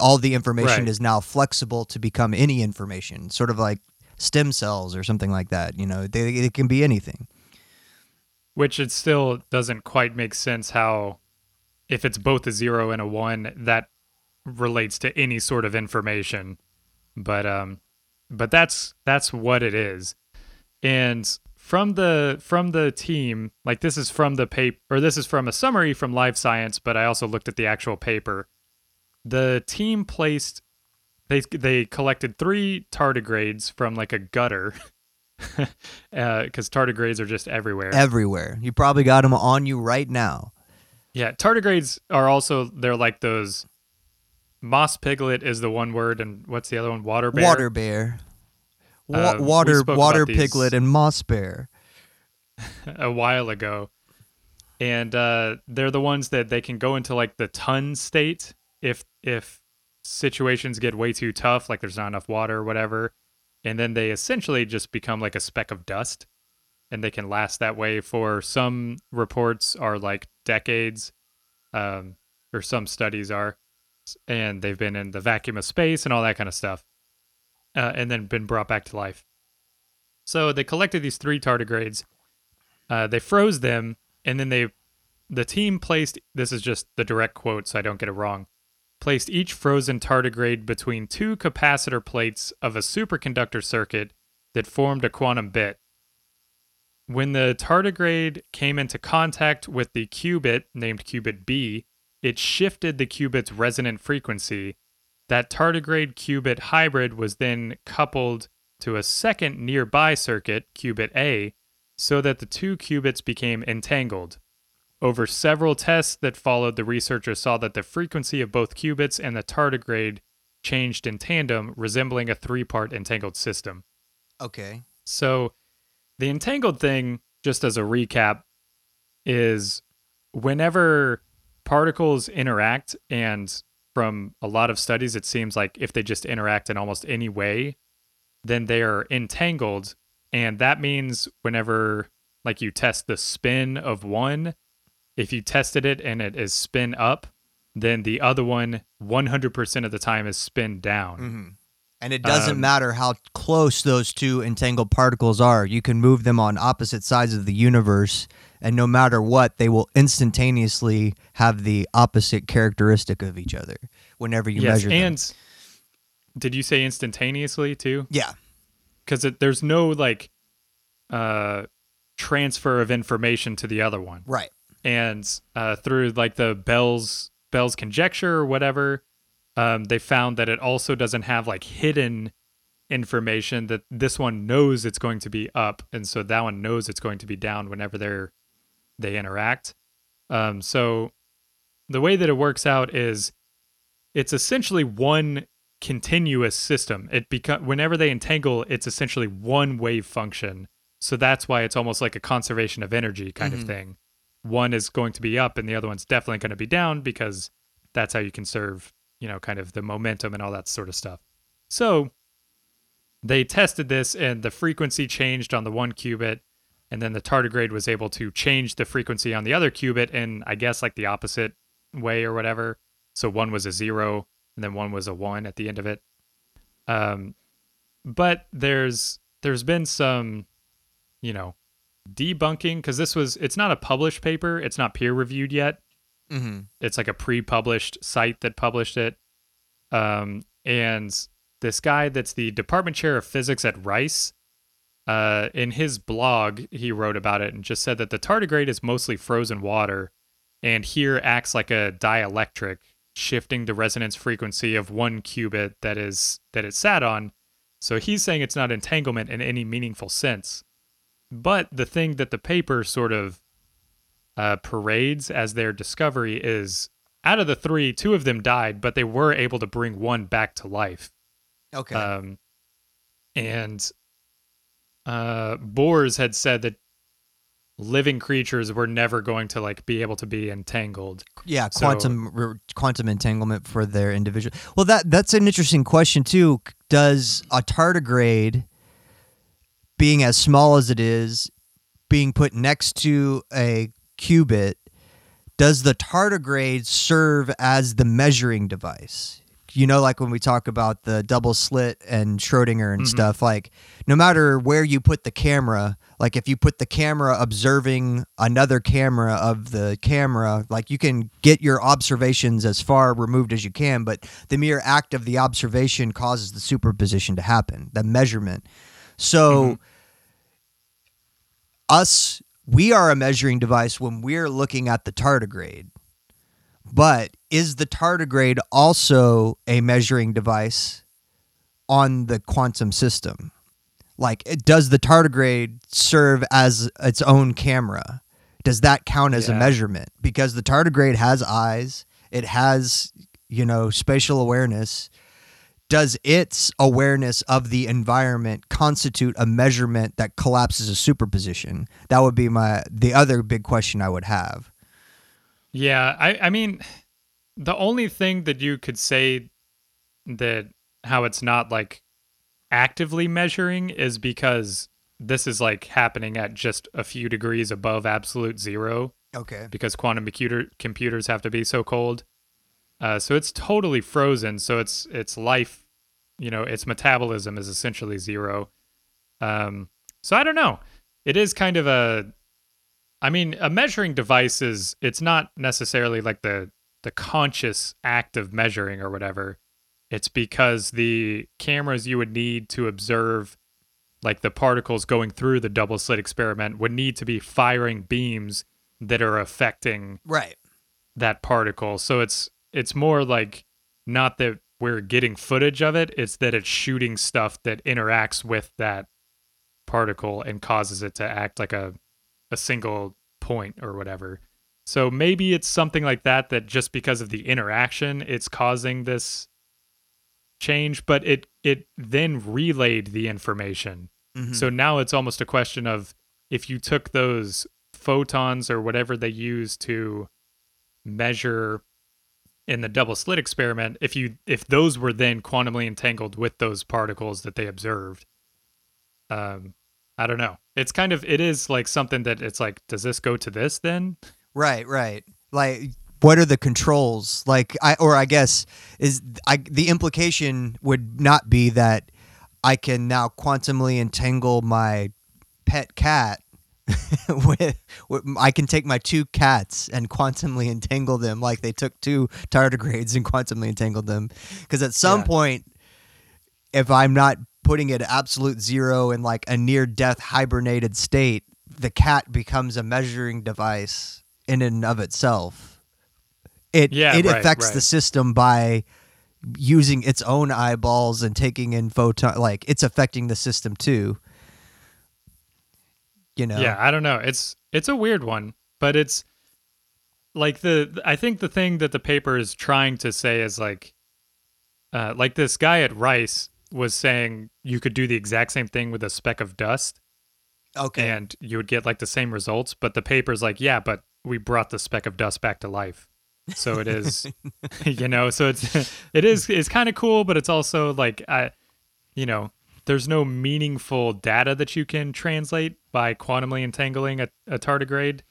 all the information Right. is now flexible to become any information, sort of like stem cells or something like that. You know, they, it can be anything. Which it still doesn't quite make sense how, if it's both a zero and a one, that relates to any sort of information. But um, but that's that's what it is. And from the from the team, like this is from the paper, or this is from a summary from Live Science, but I also looked at the actual paper. The team placed they they collected three tardigrades from like a gutter. [laughs] Uh, because tardigrades are just everywhere. Everywhere. You probably got them on you right now. Yeah, tardigrades are also they're like those. Moss piglet is the one word, and what's the other one? Water bear. Water bear. Wa- we water water piglet and moss bear. [laughs] a while ago, and uh, they're the ones that they can go into like the tun state if if situations get way too tough, like there's not enough water or whatever, and then they essentially just become like a speck of dust, and they can last that way for some reports are like decades, um, or some studies are, and they've been in the vacuum of space and all that kind of stuff, uh, and then been brought back to life. So they collected these three tardigrades. Uh, they froze them, and then they, the team placed. This is just the direct quote, so I don't get it wrong. Placed each frozen tardigrade between two capacitor plates of a superconductor circuit that formed a quantum bit. When the tardigrade came into contact with the qubit named qubit B, it shifted the qubit's resonant frequency. That tardigrade qubit hybrid was then coupled to a second nearby circuit, qubit A, so that the two qubits became entangled. Over several tests that followed, the researchers saw that the frequency of both qubits and the tardigrade changed in tandem, resembling a three part entangled system. Okay. So, the entangled thing, just as a recap, is whenever particles interact, and from a lot of studies, it seems like if they just interact in almost any way, then they are entangled. And that means whenever, like, you test the spin of one, if you tested it and it is spin up, then the other one 100% of the time is spin down. hmm And it doesn't Um, matter how close those two entangled particles are. You can move them on opposite sides of the universe, and no matter what, they will instantaneously have the opposite characteristic of each other whenever you yes, measure them. and did you say instantaneously too? Yeah. Because there's no like uh, transfer of information to the other one, Right. and uh, through like the Bell's Bell's conjecture or whatever, um, they found that it also doesn't have like hidden information that this one knows it's going to be up, and so that one knows it's going to be down whenever they're they interact. Um, so the way that it works out is it's essentially one continuous system. It become whenever they entangle, it's essentially one wave function. So that's why it's almost like a conservation of energy kind Mhm. of thing. One is going to be up and the other one's definitely going to be down because that's how you conserve, you know, kind of the momentum and all that sort of stuff. So they tested this and the frequency changed on the one qubit and then the tardigrade was able to change the frequency on the other qubit in I guess like the opposite way or whatever. So one was a zero and then one was a one at the end of it. Um, but there's there's been some, you know, debunking because this was it's not a published paper, it's not peer reviewed yet. Mm-hmm. It's like a pre-published site that published it. Um, and this guy that's the department chair of physics at Rice, uh, in his blog, he wrote about it and just said that the tardigrade is mostly frozen water, and here acts like a dielectric, shifting the resonance frequency of one qubit that is that it sat on. So he's saying it's not entanglement in any meaningful sense. But the thing that the paper sort of uh, parades as their discovery is out of the three, two of them died, but they were able to bring one back to life. Okay. Um, and uh, Bohr's had said that living creatures were never going to like be able to be entangled. yeah, quantum re- quantum entanglement for their individual. Well, that that's an interesting question too. Does a tardigrade, being as small as it is, being put next to a qubit, does the tardigrade serve as the measuring device? You know, like when we talk about the double slit and Schrodinger and Mhm. stuff, like no matter where you put the camera, like if you put the camera observing another camera of the camera, like you can get your observations as far removed as you can, but the mere act of the observation causes the superposition to happen, the measurement. So, us, we are a measuring device when we're looking at the tardigrade. But is the tardigrade also a measuring device on the quantum system? Like, it- does the tardigrade serve as its own camera? Does that count as a measurement? Because the tardigrade has eyes, it has, you know, spatial awareness. Does its awareness of the environment constitute a measurement that collapses a superposition? That would be my the other big question I would have. Yeah, I I mean, the only thing that you could say that how it's not like actively measuring is because this is like happening at just a few degrees above absolute zero Okay. because quantum computer computers have to be so cold. Uh, so it's totally frozen. So it's its life, you know, its metabolism is essentially zero. Um, so I don't know. It is kind of a, I mean, a measuring device is it's not necessarily like the the conscious act of measuring or whatever. It's because the cameras you would need to observe like the particles going through the double slit experiment would need to be firing beams that are affecting Right. that particle. So it's it's more like not that we're getting footage of it, it's that it's shooting stuff that interacts with that particle and causes it to act like a a single point or whatever. So maybe it's something like that that just because of the interaction it's causing this change, but it it then relayed the information. Mhm. So now it's almost a question of if you took those photons or whatever they use to measure in the double slit experiment, if you if those were then quantumly entangled with those particles that they observed, um, I don't know. It's kind of it is like something that it's like, does this go to this then? Right, right. Like what are the controls? Like I or I guess is I the implication would not be that I can now quantumly entangle my pet cat [laughs] with, with I can take my two cats and quantumly entangle them like they took two tardigrades [laughs] and quantumly entangled them because at some Yeah. point if I'm not putting it at absolute zero in like a near death hibernated state the cat becomes a measuring device in and of itself it Yeah, it right, affects the system by using its own eyeballs and taking in photon like it's affecting the system too. You know? Yeah, I don't know. It's it's a weird one, but it's like the I think the thing that the paper is trying to say is like uh like this guy at Rice was saying you could do the exact same thing with a speck of dust okay. and you would get like the same results, but the paper's like, yeah, but we brought the speck of dust back to life. So it is [laughs] [laughs] you know, so it's [laughs] it is it's kind of cool, but it's also like I you know, there's no meaningful data that you can translate by quantumly entangling a, a tardigrade,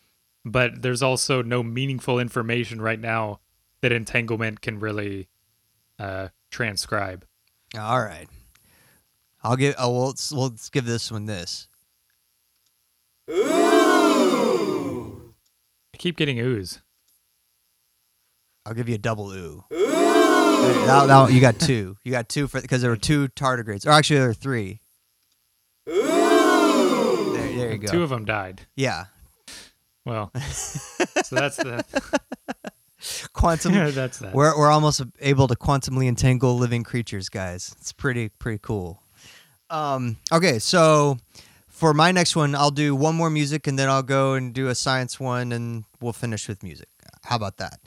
but there's also no meaningful information right now that entanglement can really uh, transcribe. all right i'll give oh well let's, well, let's give this one this I keep getting ooze. i'll give you a double ooh that, that one- you got two you got two for because there were two tardigrades or actually there were three there, there you go Two of them died. yeah Well, [laughs] so that's the [laughs] quantum [laughs] that's that. We're we're almost able to quantumly entangle living creatures, guys. It's pretty pretty cool. Um, okay, so for my next one, I'll do one more music, and then I'll go and do a science one, and we'll finish with music. How about that?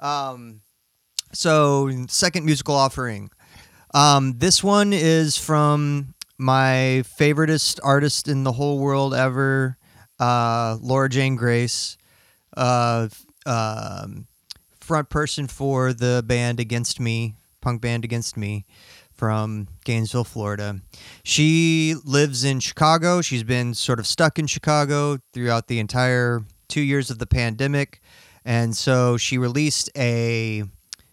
Um, so second musical offering. Um, this one is from my favoriteest artist in the whole world ever, uh, Laura Jane Grace. Uh, um, front person for the band Against Me, punk band Against Me from Gainesville, Florida. She lives in Chicago. She's been sort of stuck in Chicago throughout the entire two years of the pandemic. And so she released a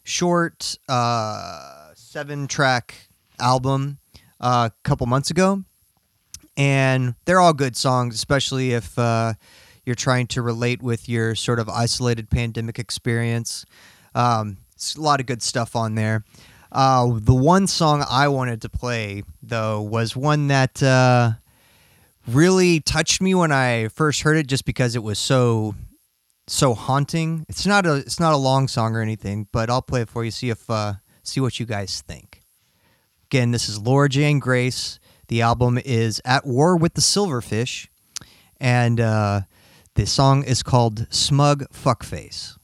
short uh, seven track album uh, a couple months ago, and they're all good songs, especially if uh, you're trying to relate with your sort of isolated pandemic experience. Um, a lot of good stuff on there. Uh, the one song I wanted to play though was one that uh, really touched me when I first heard it, just because it was so so haunting. It's not a it's not a long song or anything, but I'll play it for you. See if uh, see what you guys think. Again, this is Laura Jane Grace. The album is At War with the Silverfish, and uh, the song is called Smug Fuckface.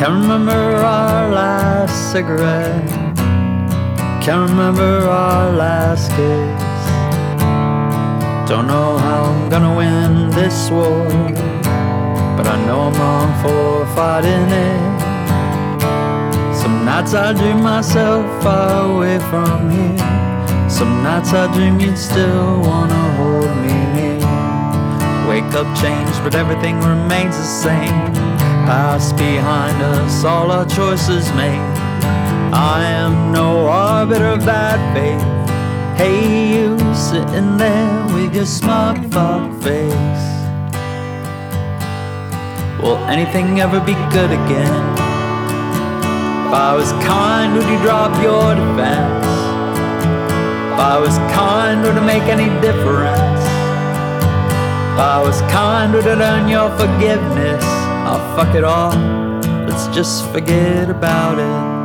Can't remember our last cigarette. Can't remember our last kiss. Don't know how I'm gonna win this war, but I know I'm wrong for fighting it. Some nights I dream myself far away from here. Some nights I dream you'd still wanna hold me near. Wake up changed, but everything remains the same. Past behind us, all our choices made. I am no arbiter of bad faith. Hey, you sitting there with your smug fuck face. Will anything ever be good again? If I was kind, would you drop your defense? If I was kind, would it make any difference? If I was kind, would it earn your forgiveness? Oh, fuck it all. Let's just forget about it.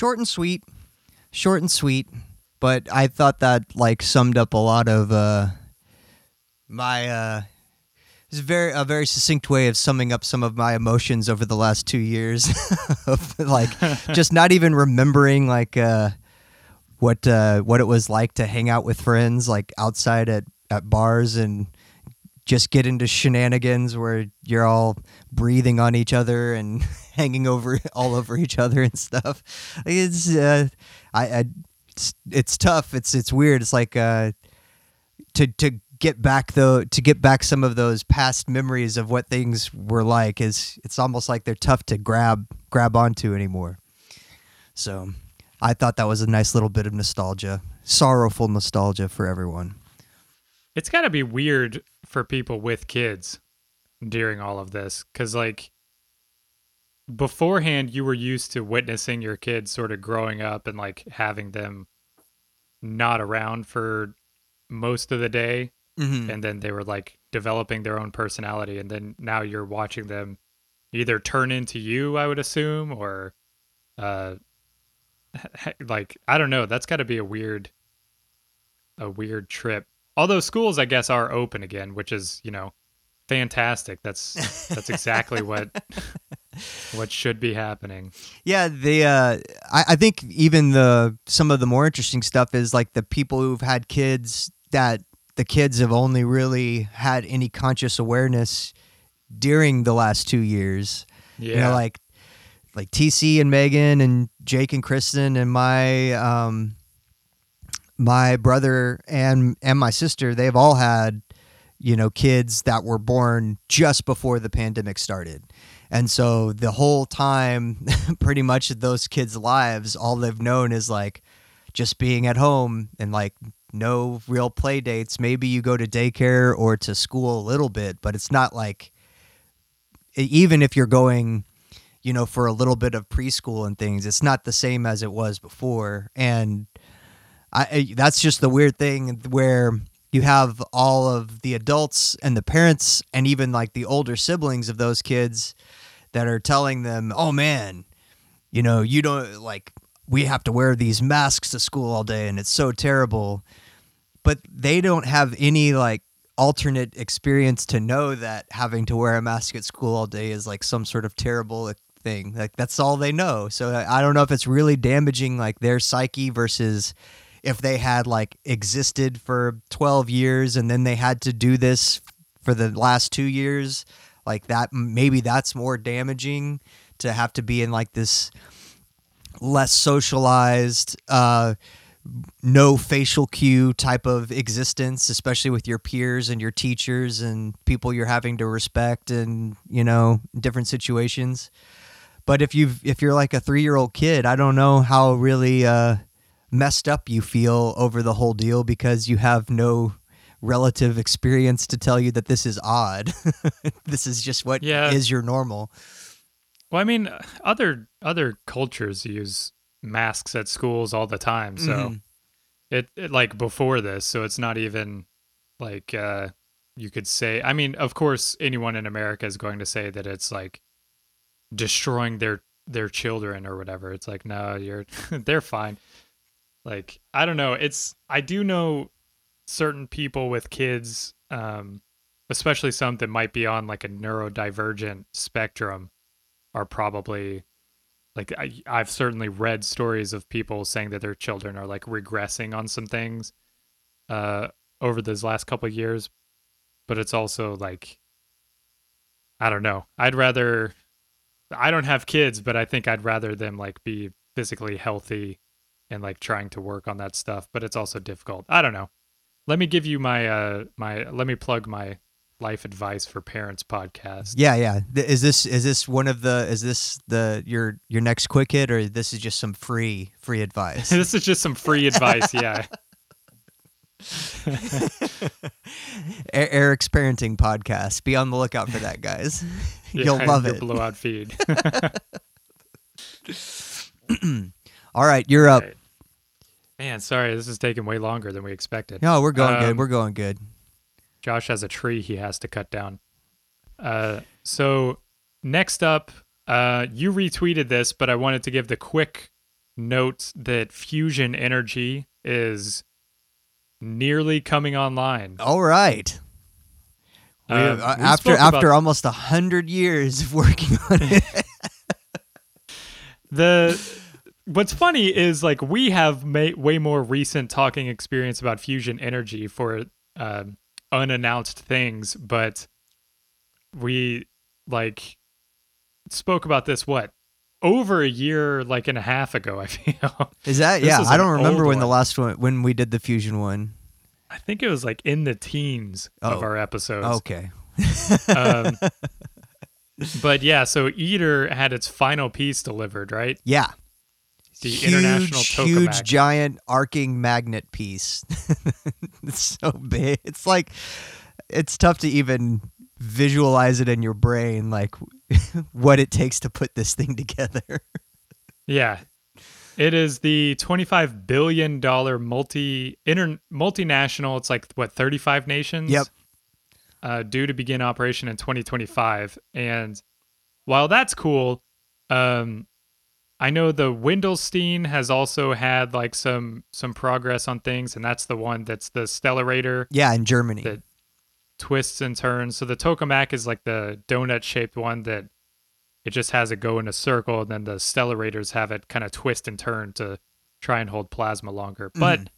short and sweet, short and sweet. But I thought that like summed up a lot of uh, my. Uh, it's a very a very succinct way of summing up some of my emotions over the last two years [laughs] of like [laughs] just not even remembering like uh, what uh, what it was like to hang out with friends like outside at, at bars and just get into shenanigans where you're all breathing on each other and [laughs] hanging over all over each other and stuff. It's uh, I, I it's, it's tough. It's it's weird. It's like uh, to to get back though to get back some of those past memories of what things were like is it's almost like they're tough to grab grab onto anymore. So I thought that was a nice little bit of nostalgia, sorrowful nostalgia for everyone. It's got to be weird for people with kids during all of this because, like, beforehand, you were used to witnessing your kids sort of growing up and like having them not around for most of the day. Mm-hmm. And then they were like developing their own personality. And then now you're watching them either turn into you, I would assume, or, uh, like, I don't know. That's got to be a weird, a weird trip although schools i guess are open again which is you know fantastic that's that's exactly what [laughs] what should be happening Yeah, the uh, I, I think even the some of the more interesting stuff is like the people who've had kids that the kids have only really had any conscious awareness during the last two years. yeah You know, like like TC and Megan and Jake and Kristen and my um my brother and and my sister, they've all had you know kids that were born just before the pandemic started. And so the whole time [laughs] pretty much those kids' lives all they've known is like just being at home and like no real play dates. Maybe you go to daycare or to school a little bit, but it's not like even if you're going you know for a little bit of preschool and things it's not the same as it was before. And I, that's just the weird thing where you have all of the adults and the parents and even like the older siblings of those kids that are telling them oh man you know you don't like we have to wear these masks to school all day and it's so terrible. But they don't have any like alternate experience to know that having to wear a mask at school all day is like some sort of terrible thing. Like that's all they know. So I- don't know if it's really damaging like their psyche versus if they had like existed for 12 years and then they had to do this for the last 2 years. Like that maybe that's more damaging to have to be in like this less socialized uh no facial cue type of existence especially with your peers and your teachers and people you're having to respect and you know different situations but if you've if you're like a 3-year-old kid I don't know how really uh messed up you feel over the whole deal because you have no relative experience to tell you that this is odd. [laughs] this is just what is Yeah. your normal. Well, I mean, other other cultures use masks at schools all the time, so Mhm. it, it like before this, so it's not even like uh you could say. I mean, of course, anyone in America is going to say that it's like destroying their their children or whatever. It's like, no, you're [laughs] they're fine. Like, I don't know. It's I do know certain people with kids, um, especially some that might be on like a neurodivergent spectrum, are probably like I, I've certainly read stories of people saying that their children are like regressing on some things uh, over those last couple years, but it's also like I don't know. I'd rather I don't have kids, but I think I'd rather them like be physically healthy and like trying to work on that stuff, but it's also difficult. I don't know. Let me give you my uh my let me plug my life advice for parents podcast. Yeah, yeah. Is this is this one of the is this the your your next quick hit or this is just some free free [laughs] advice? this is just some free advice, yeah. [laughs] Eric's parenting podcast. Be on the lookout for that, guys. [laughs] You'll love it. blowout feed. [laughs] [laughs] All right, you're up. Right. Man, sorry, this is taking way longer than we expected. No, we're going good. Um, We're going good. Josh has a tree he has to cut down. Uh, so next up, uh, you retweeted this, but I wanted to give the quick note that fusion energy is nearly coming online. All right. We- Um, uh, after after almost a hundred years of working on it. [laughs] the what's funny is like we have ma- way more recent talking experience about fusion energy for um, unannounced things, but we like spoke about this what over a year, like and a half ago. I [laughs] feel. Is that yeah? I don't remember when the last one when we did the fusion one. I think it was like in the teens of Oh. our episodes. Okay. Um, [laughs] but yeah, so ITER had its final piece delivered, right? Yeah. The huge, international huge, giant arcing magnet piece. [laughs] it's so big. It's like it's tough to even visualize it in your brain, like [laughs] what it takes to put this thing [laughs] together. Yeah. It is the $25 billion multi inter, multinational, it's like what 35 nations? Yep. Uh, due to begin operation in 2025. And while that's cool, um I know the Wendelstein has also had like some some progress on things and that's the one that's the Stellarator yeah, in Germany. that twists and turns. So the tokamak is like the donut shaped one that it just has it go in a circle, and then the stellarators have it kind of twist and turn to try and hold plasma longer. But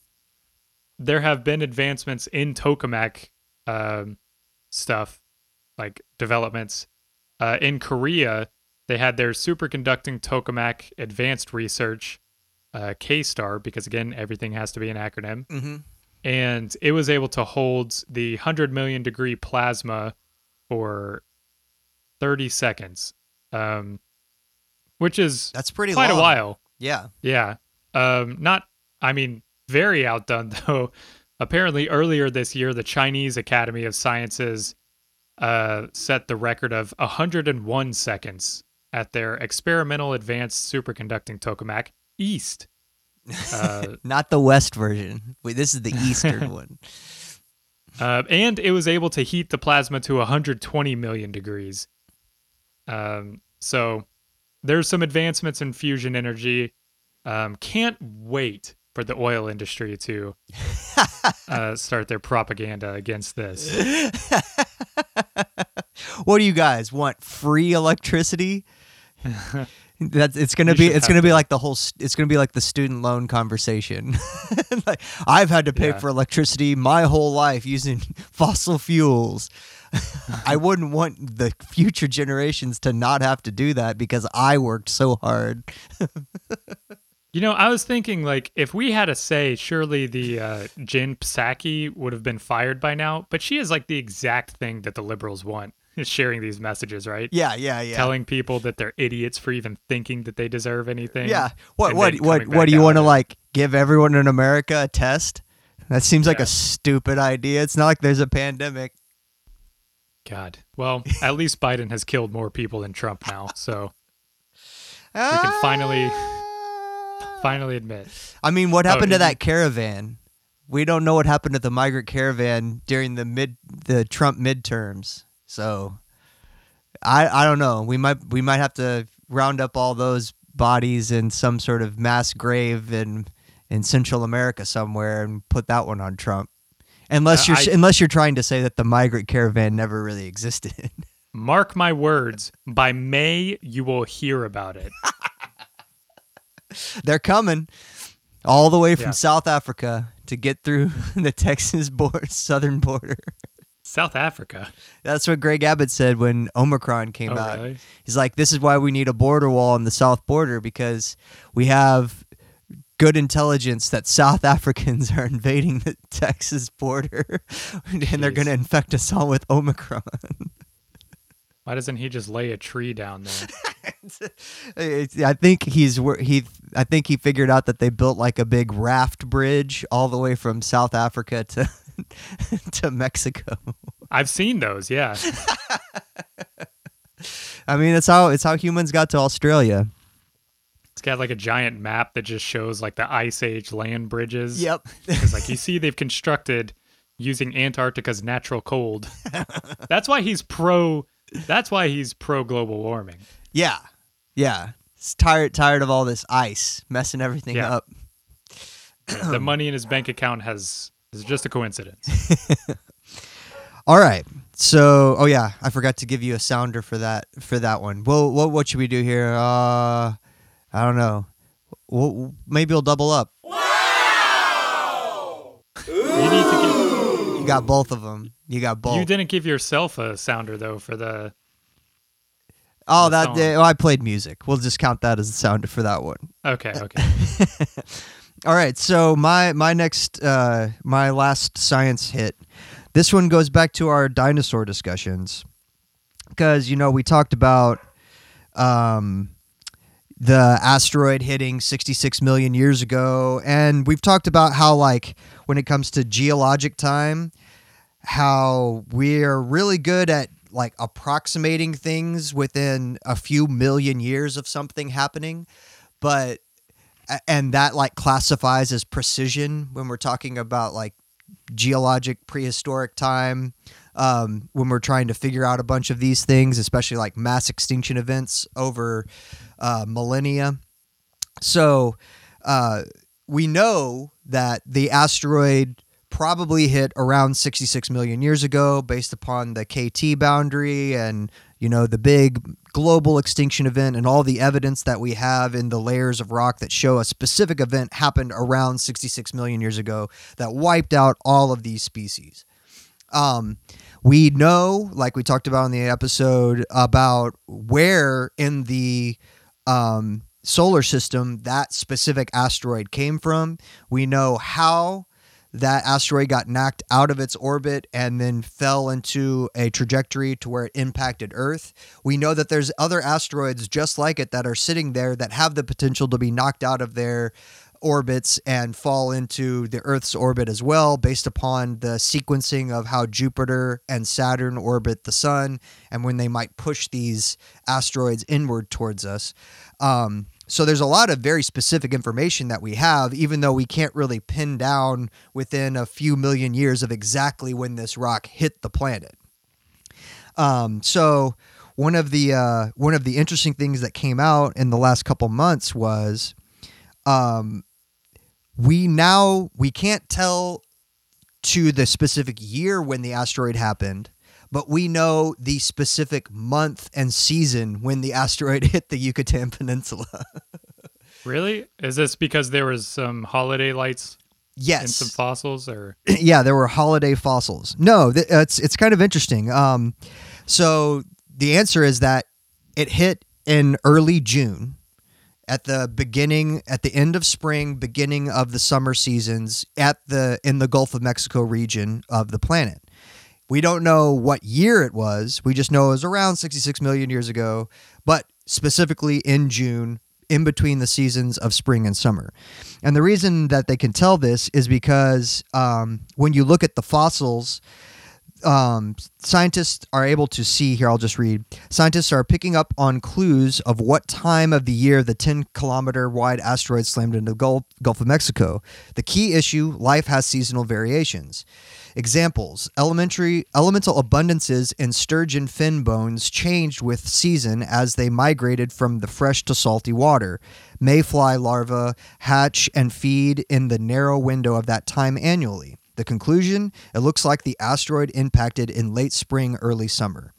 there have been advancements in tokamak um, stuff, like developments. Uh, in Korea, they had their superconducting tokamak advanced research, uh, K-STAR, because again, everything has to be an acronym mm-hmm. And it was able to hold the 100 million degree plasma for 30 seconds um which is That's pretty quite long. a while Yeah. yeah um not i mean very outdone [laughs] though apparently earlier this year the chinese academy of sciences uh set the record of 101 seconds at their experimental advanced superconducting tokamak east uh, [laughs] Not the West version. Wait, this is the Eastern [laughs] one. Uh, and it was able to heat the plasma to 120 million degrees. Um, so there's some advancements in fusion energy. Um, can't wait for the oil industry to [laughs] uh, start their propaganda against this. what do you guys want? Free electricity? That's it's gonna You be it's gonna be like the whole it's gonna be like the student loan conversation. [laughs] like I've had to pay Yeah. for electricity my whole life using [laughs] fossil fuels. [laughs] I wouldn't want the future generations to not have to do that because I worked so hard. You know, I was thinking like if we had a say, surely the uh, Jen Psaki would have been fired by now. But she is like the exact thing that the liberals want: [laughs] sharing these messages, right? Yeah, yeah, yeah. Telling people that they're idiots for even thinking that they deserve anything. yeah. What what what what do you want to like give everyone in America a test? That seems like Yeah. a stupid idea. It's not like there's a pandemic. God. Well, [laughs] at least Biden has killed more people than Trump now, so We can finally- ah. finally admit. I mean, what happened Oh, to that caravan? We don't know what happened to the migrant caravan during the mid the Trump midterms. So I I don't know. We might we might have to round up all those bodies in some sort of mass grave in in Central America somewhere and put that one on Trump. Unless Uh, you're I- unless you're trying to say that the migrant caravan never really existed. [laughs] Mark my words, by May you will hear about it. [laughs] They're coming all the way from Yeah. South Africa to get through [laughs] the Texas border, southern border. South Africa. That's what Greg Abbott said when Omicron came Oh, out. really? He's like, this is why we need a border wall on the south border because we have good intelligence that South [laughs] Africans are invading the [laughs] Texas border [laughs] and they're going to infect us all with Omicron. Why doesn't he just lay a tree down there? I think he's he I think he figured out that they built like a big raft bridge all the way from South Africa to [laughs] to Mexico. I've seen those, yeah. [laughs] I mean, it's how it's how humans got to Australia. It's got like a giant map that just shows like the ice age land bridges. Yep. [laughs] It's like you see they've constructed using Antarctica's natural cold. That's why he's pro that's why he's pro global warming. Yeah, yeah. It's tired, tired of all this ice messing everything Yeah. up. the [clears throat] money in his bank account has is just a coincidence. [laughs] All right. So, oh yeah, I forgot to give you a sounder for that for that one. Well, what what should we do here? Uh, I don't know. Well, maybe we'll double up. You need to You got both of them. You got both. you didn't give yourself a sounder though for the oh, the that song. oh, I played music. We'll just count that as a sounder for that one. Okay, okay. [laughs] All right, so my my next uh my last science hit. This one goes back to our dinosaur discussions. Cuz you know, we talked about um the asteroid hitting 66 million years ago and we've talked about how like when it comes to geologic time how we're really good at like approximating things within a few million years of something happening but and that like classifies as precision when we're talking about like geologic prehistoric time um, when we're trying to figure out a bunch of these things especially like mass extinction events over uh, millennia. So uh, we know that the asteroid probably hit around 66 million years ago based upon the KT boundary and you know the big global extinction event and all the evidence that we have in the layers of rock that show a specific event happened around 66 million years ago that wiped out all of these species. Um, we know, like we talked about in the episode, about where in the um, solar system that specific asteroid came from. We know how that asteroid got knocked out of its orbit and then fell into a trajectory to where it impacted Earth. We know that there's other asteroids just like it that are sitting there that have the potential to be knocked out of their orbits and fall into the Earth's orbit as well, based upon the sequencing of how Jupiter and Saturn orbit the sun and when they might push these asteroids inward towards us. Um, so there's a lot of very specific information that we have, even though we can't really pin down within a few million years of exactly when this rock hit the planet. Um, so one of the uh, one of the interesting things that came out in the last couple months was um, we now we can't tell to the specific year when the asteroid happened, but we know the specific month and season when the asteroid [laughs] hit the Yucatan Peninsula. [laughs] Really? Is this because there was some holiday lights yes. some fossils, or [clears throat] yeah, there were holiday fossils. No, th- it's it's kind of interesting. Um, so the answer is that it hit in early June, at the beginning, at the end of spring, beginning of the summer seasons, at the in the Gulf of Mexico region of the planet. We don't know what year it was. We just know it was around 66 million years ago, but specifically in June, in between the seasons of spring and summer. And the reason that they can tell this is because um, when you look at the fossils, um, scientists are able to see here. I'll just read. Scientists are picking up on clues of what time of the year the 10 kilometer wide asteroid slammed into the Gulf, Gulf of Mexico. The key issue life has seasonal variations. Examples elementary elemental abundances in sturgeon fin bones changed with season as they migrated from the fresh to salty water. Mayfly larvae hatch and feed in the narrow window of that time annually. The conclusion it looks like the asteroid impacted in late spring, early summer.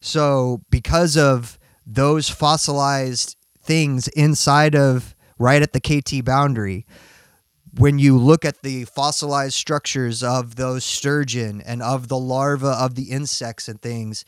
So, because of those fossilized things inside of right at the KT boundary, when you look at the fossilized structures of those sturgeon and of the larvae of the insects and things,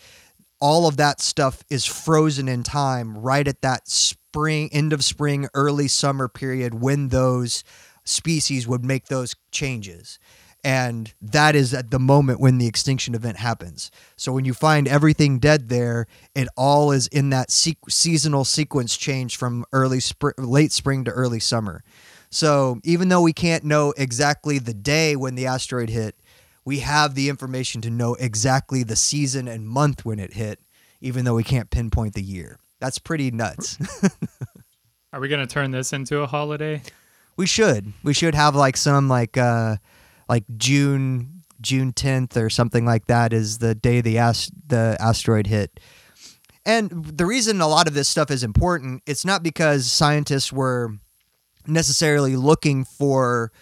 all of that stuff is frozen in time right at that spring, end of spring, early summer period when those species would make those changes. And that is at the moment when the extinction event happens. So when you find everything dead there, it all is in that se- seasonal sequence change from early spring, late spring to early summer. So even though we can't know exactly the day when the asteroid hit, we have the information to know exactly the season and month when it hit, even though we can't pinpoint the year. That's pretty nuts. [laughs] are we going to turn this into a holiday? we should. We should have like some like uh like June June 10th or something like that is the day the ast- the asteroid hit. And the reason a lot of this stuff is important, it's not because scientists were necessarily looking for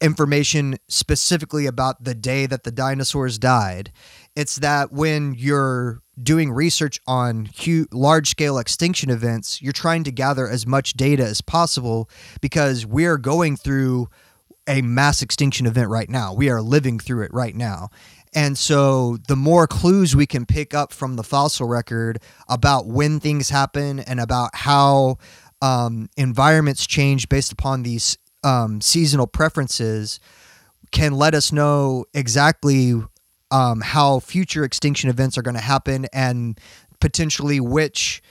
information specifically about the day that the dinosaurs died. It's that when you're doing research on huge, large scale extinction events, you're trying to gather as much data as possible because we're going through a mass extinction event right now. We are living through it right now. And so the more clues we can pick up from the fossil record about when things happen and about how um, environments change based upon these um, seasonal preferences can let us know exactly um, how future extinction events are going to happen and potentially which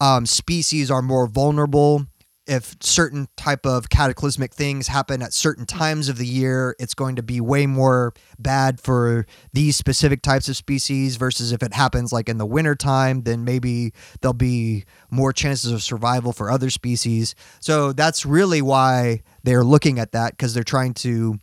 um, species are more vulnerable if certain type of cataclysmic things happen at certain hmm. times of the year it's going to be way more bad for these specific types of species versus if it happens like in the wintertime then maybe there'll be more chances of survival for other species. So that's really why they're looking at that because they're trying to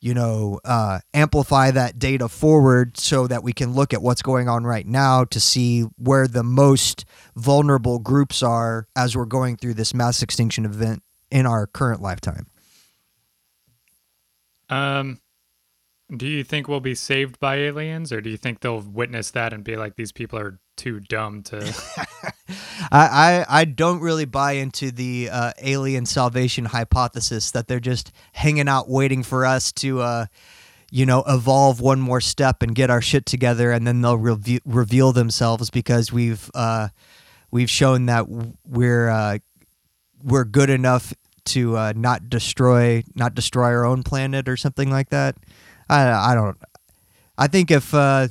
you know, uh, amplify that data forward so that we can look at what's going on right now to see where the most vulnerable groups are as we're going through this mass extinction event in our current lifetime. Um, do you think we'll be saved by aliens, or do you think they'll witness that and be like, these people are too dumb to? [laughs] I, I, I don't really buy into the uh, alien salvation hypothesis that they're just hanging out waiting for us to, uh, you know, evolve one more step and get our shit together, and then they'll reve- reveal themselves because we've uh, we've shown that we're uh, we're good enough to uh, not destroy not destroy our own planet or something like that. I I don't. I think if uh,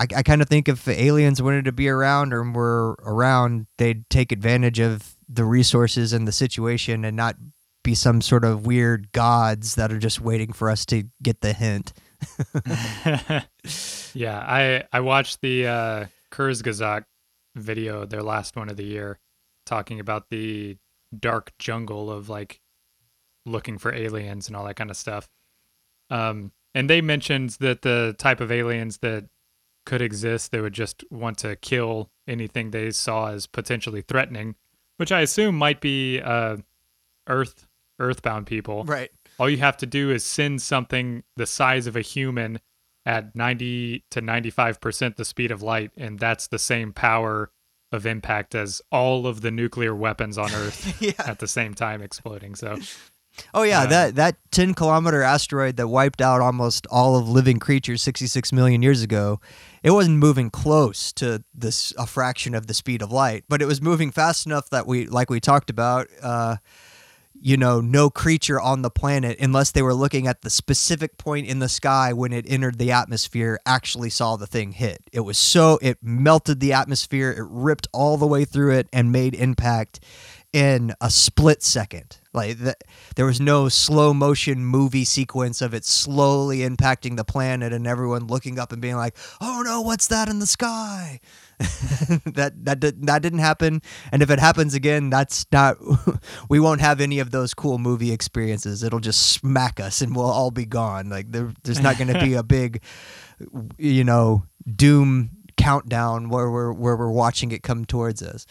I, I kind of think if aliens wanted to be around or were around, they'd take advantage of the resources and the situation and not be some sort of weird gods that are just waiting for us to get the hint. [laughs] yeah, I I watched the uh, Kurzgesagt video, their last one of the year, talking about the dark jungle of like looking for aliens and all that kind of stuff. Um, and they mentioned that the type of aliens that could exist, they would just want to kill anything they saw as potentially threatening, which I assume might be uh, Earth Earthbound people. Right. All you have to do is send something the size of a human at 90 to 95% the speed of light and that's the same power of impact as all of the nuclear weapons on earth [laughs] Yeah. at the same time exploding so Oh yeah, Uh, that that 10 kilometer asteroid that wiped out almost all of living creatures 66 million years ago, it wasn't moving close to this a fraction of the speed of light, but it was moving fast enough that we like we talked about uh you know, no creature on the planet, unless they were looking at the specific point in the sky when it entered the atmosphere, actually saw the thing hit. It was so, it melted the atmosphere, it ripped all the way through it and made impact in a split second. Like, th- there was no slow motion movie sequence of it slowly impacting the planet and everyone looking up and being like, oh no, what's that in the sky? [laughs] that that did, that didn't happen and if it happens again that's not [laughs] we won't have any of those cool movie experiences it'll just smack us and we'll all be gone like there, there's not going to be a [laughs] big you know doom countdown where we're where we're watching it come towards us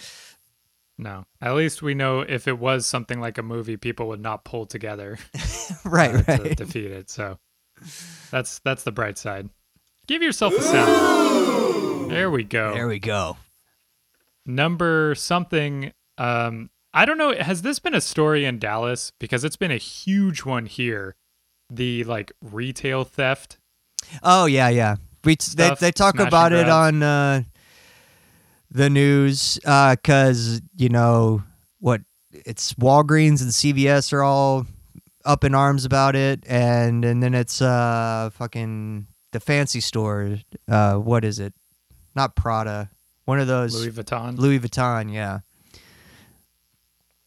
no. At least we know if it was something like a movie people would not pull together [laughs] right uh, [laughs] to right. defeat it so that's that's the bright side. Give yourself a sound. There we go. There we go. Number something um i don't know has this been a story in dallas? Because it's been a huge one here. The like retail theft. Oh yeah yeah. We, they, they talk about it on uh the news because you know what it's Walgreens and CVS are all up in arms about it, and and then it's uh fucking the fancy store. Uh, what is it? Not Prada. One of those louis vuitton Louis Vuitton. Yeah.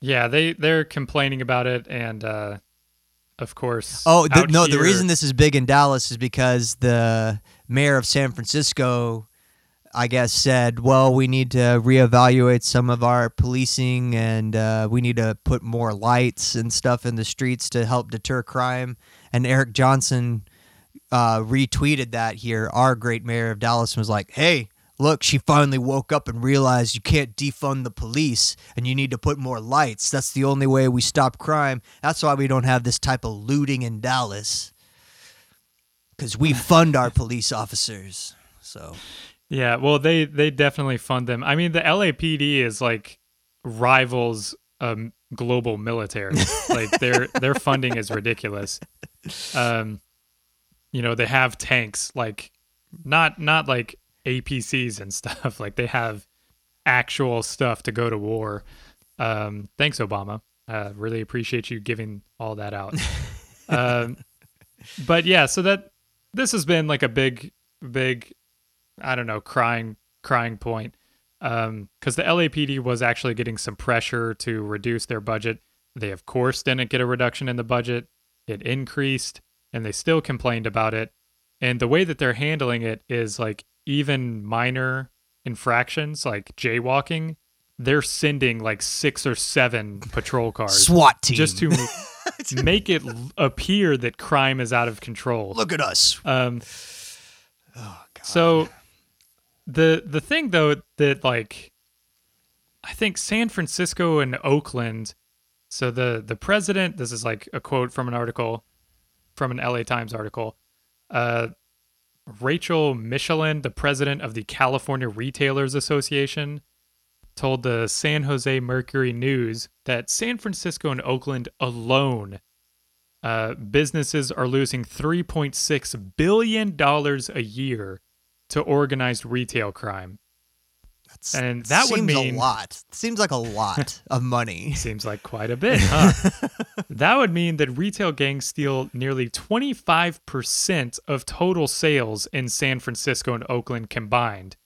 yeah they they're complaining about it and uh of course Oh the, no! The reason this is big in Dallas is because the mayor of San Francisco, I guess, said, "Well, we need to reevaluate some of our policing, and uh, we need to put more lights and stuff in the streets to help deter crime." And Eric Johnson uh, retweeted that here. Our great mayor of Dallas was like, "Hey." Look, she finally woke up and realized you can't defund the police and you need to put more lights. That's the only way we stop crime. That's why we don't have this type of looting in Dallas. Because we fund our police officers. So, Yeah, well, they they definitely fund them. I mean, the LAPD is like rivals um global military. [laughs] like their their funding is ridiculous. Um, you know, they have tanks like not not like APCs and [laughs] stuff. Like they have actual stuff to go to war. Um, thanks, Obama. Uh, really appreciate you giving all that out. [laughs] um, but yeah, so that this has been like a big, big I don't know, crying crying point. Um, because the LAPD was actually getting some pressure to reduce their budget. They of course didn't get a reduction in the budget. It increased, and they still complained about it. And the way that they're handling it is like even minor infractions, like jaywalking, they're sending like six or seven patrol cars SWAT team. just to [laughs] make it appear that crime is out of control. look at us. Um, Oh, God. so the the thing though that like I think San Francisco and Oakland. So the the president. This is like a quote from an article from an LA Times article. Uh, Rachel Michelin, the president of the California Retailers Association, told the San Jose Mercury News that San Francisco and Oakland alone uh, businesses are losing $3.6 billion a year to organized retail crime. That's, and that would mean- a lot. Seems like a lot [laughs] of money. Seems like quite a bit, huh? [laughs] that would mean that retail gangs steal nearly 25% of total sales in San Francisco and Oakland combined,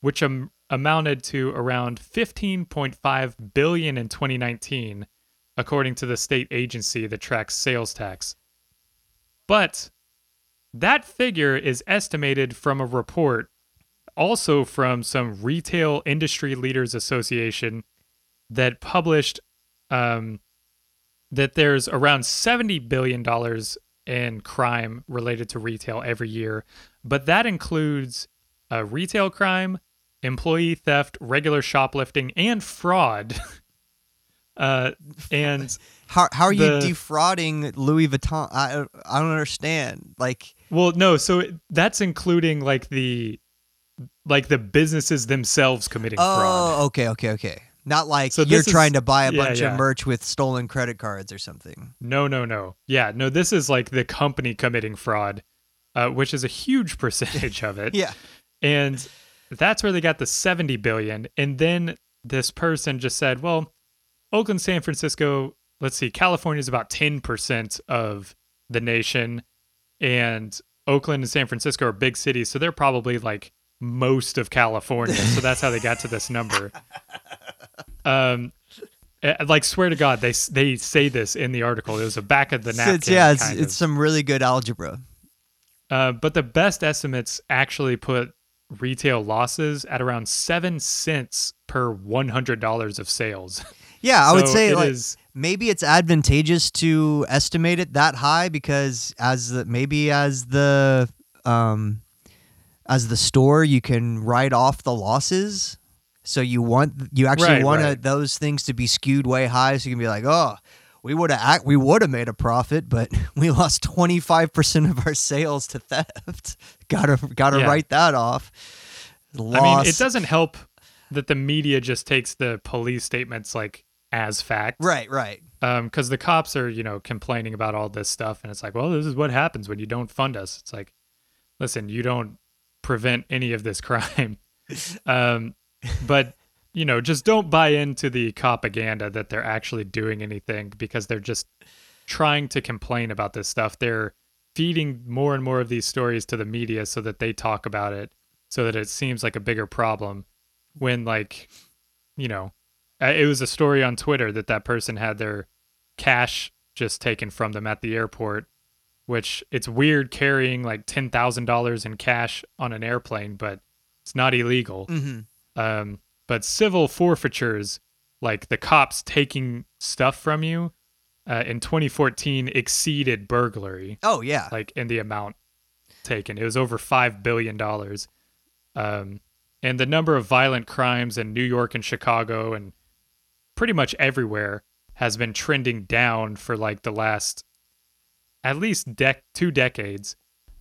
which am- amounted to around 15.5 billion in 2019, according to the state agency that tracks sales tax. But that figure is estimated from a report also from some Retail Industry Leaders Association that published um, that there's around $70 billion in crime related to retail every year, but that includes uh, retail crime, employee theft, regular shoplifting, and fraud. [laughs] Uh, and [laughs] How how are you defrauding Louis Vuitton? I I don't understand. Like well, no, so that's including like the like the businesses themselves committing fraud. oh, okay, okay, okay. Not like So you're is- trying to buy a yeah, bunch yeah. of merch with stolen credit cards or something. No, no, no. Yeah, no, this is like the company committing fraud, uh, which is a huge [laughs] percentage of it. Yeah. And that's where they got the 70 billion. And then this person just said, well, Oakland, San Francisco, let's see, California is about 10% of the nation. And Oakland and San Francisco are big cities. So they're probably like most of California. so that's how they got to this number. [laughs] Um, like swear to God, they they say this in the article. It was a back of the napkin. it's, yeah, it's it's some really good algebra. Uh, but the best estimates actually put retail losses at around seven cents per one hundred dollars of sales. [laughs] Yeah, I would say like is- maybe it's advantageous to estimate it that high because as the maybe as the um as the store you can write off the losses. So you want you actually Right, want right. those things to be skewed way high so you can be like, "Oh, we would have act we would have made a profit, but [laughs] we lost 25% of our sales to theft." got to got to Yeah. write that off. Loss. I mean, it doesn't help that the media just takes the police statements like as fact, Right, right. Because the cops are, you know, complaining about all this stuff, and it's like, well, this is what happens when you don't fund us. It's like, listen, you don't prevent any of this [laughs] crime, um, but you know, just don't buy into the propaganda that they're actually doing anything because they're just trying to complain about this stuff. They're feeding more and more of these stories to the media so that they talk about it, so that it seems like a bigger problem. When like, you know, it was a story on Twitter that that person had their cash just taken from them at the airport, which it's weird carrying like ten thousand dollars in cash on an airplane, but it's not illegal. Mhm. Um, but civil forfeitures, like the cops taking stuff from you, uh, in 2014 exceeded burglary, Oh, yeah. like in the amount taken. It was over five billion dollars. Um, and the number of violent crimes in New York and Chicago and pretty much everywhere has been trending down for like the last at least dec- two decades.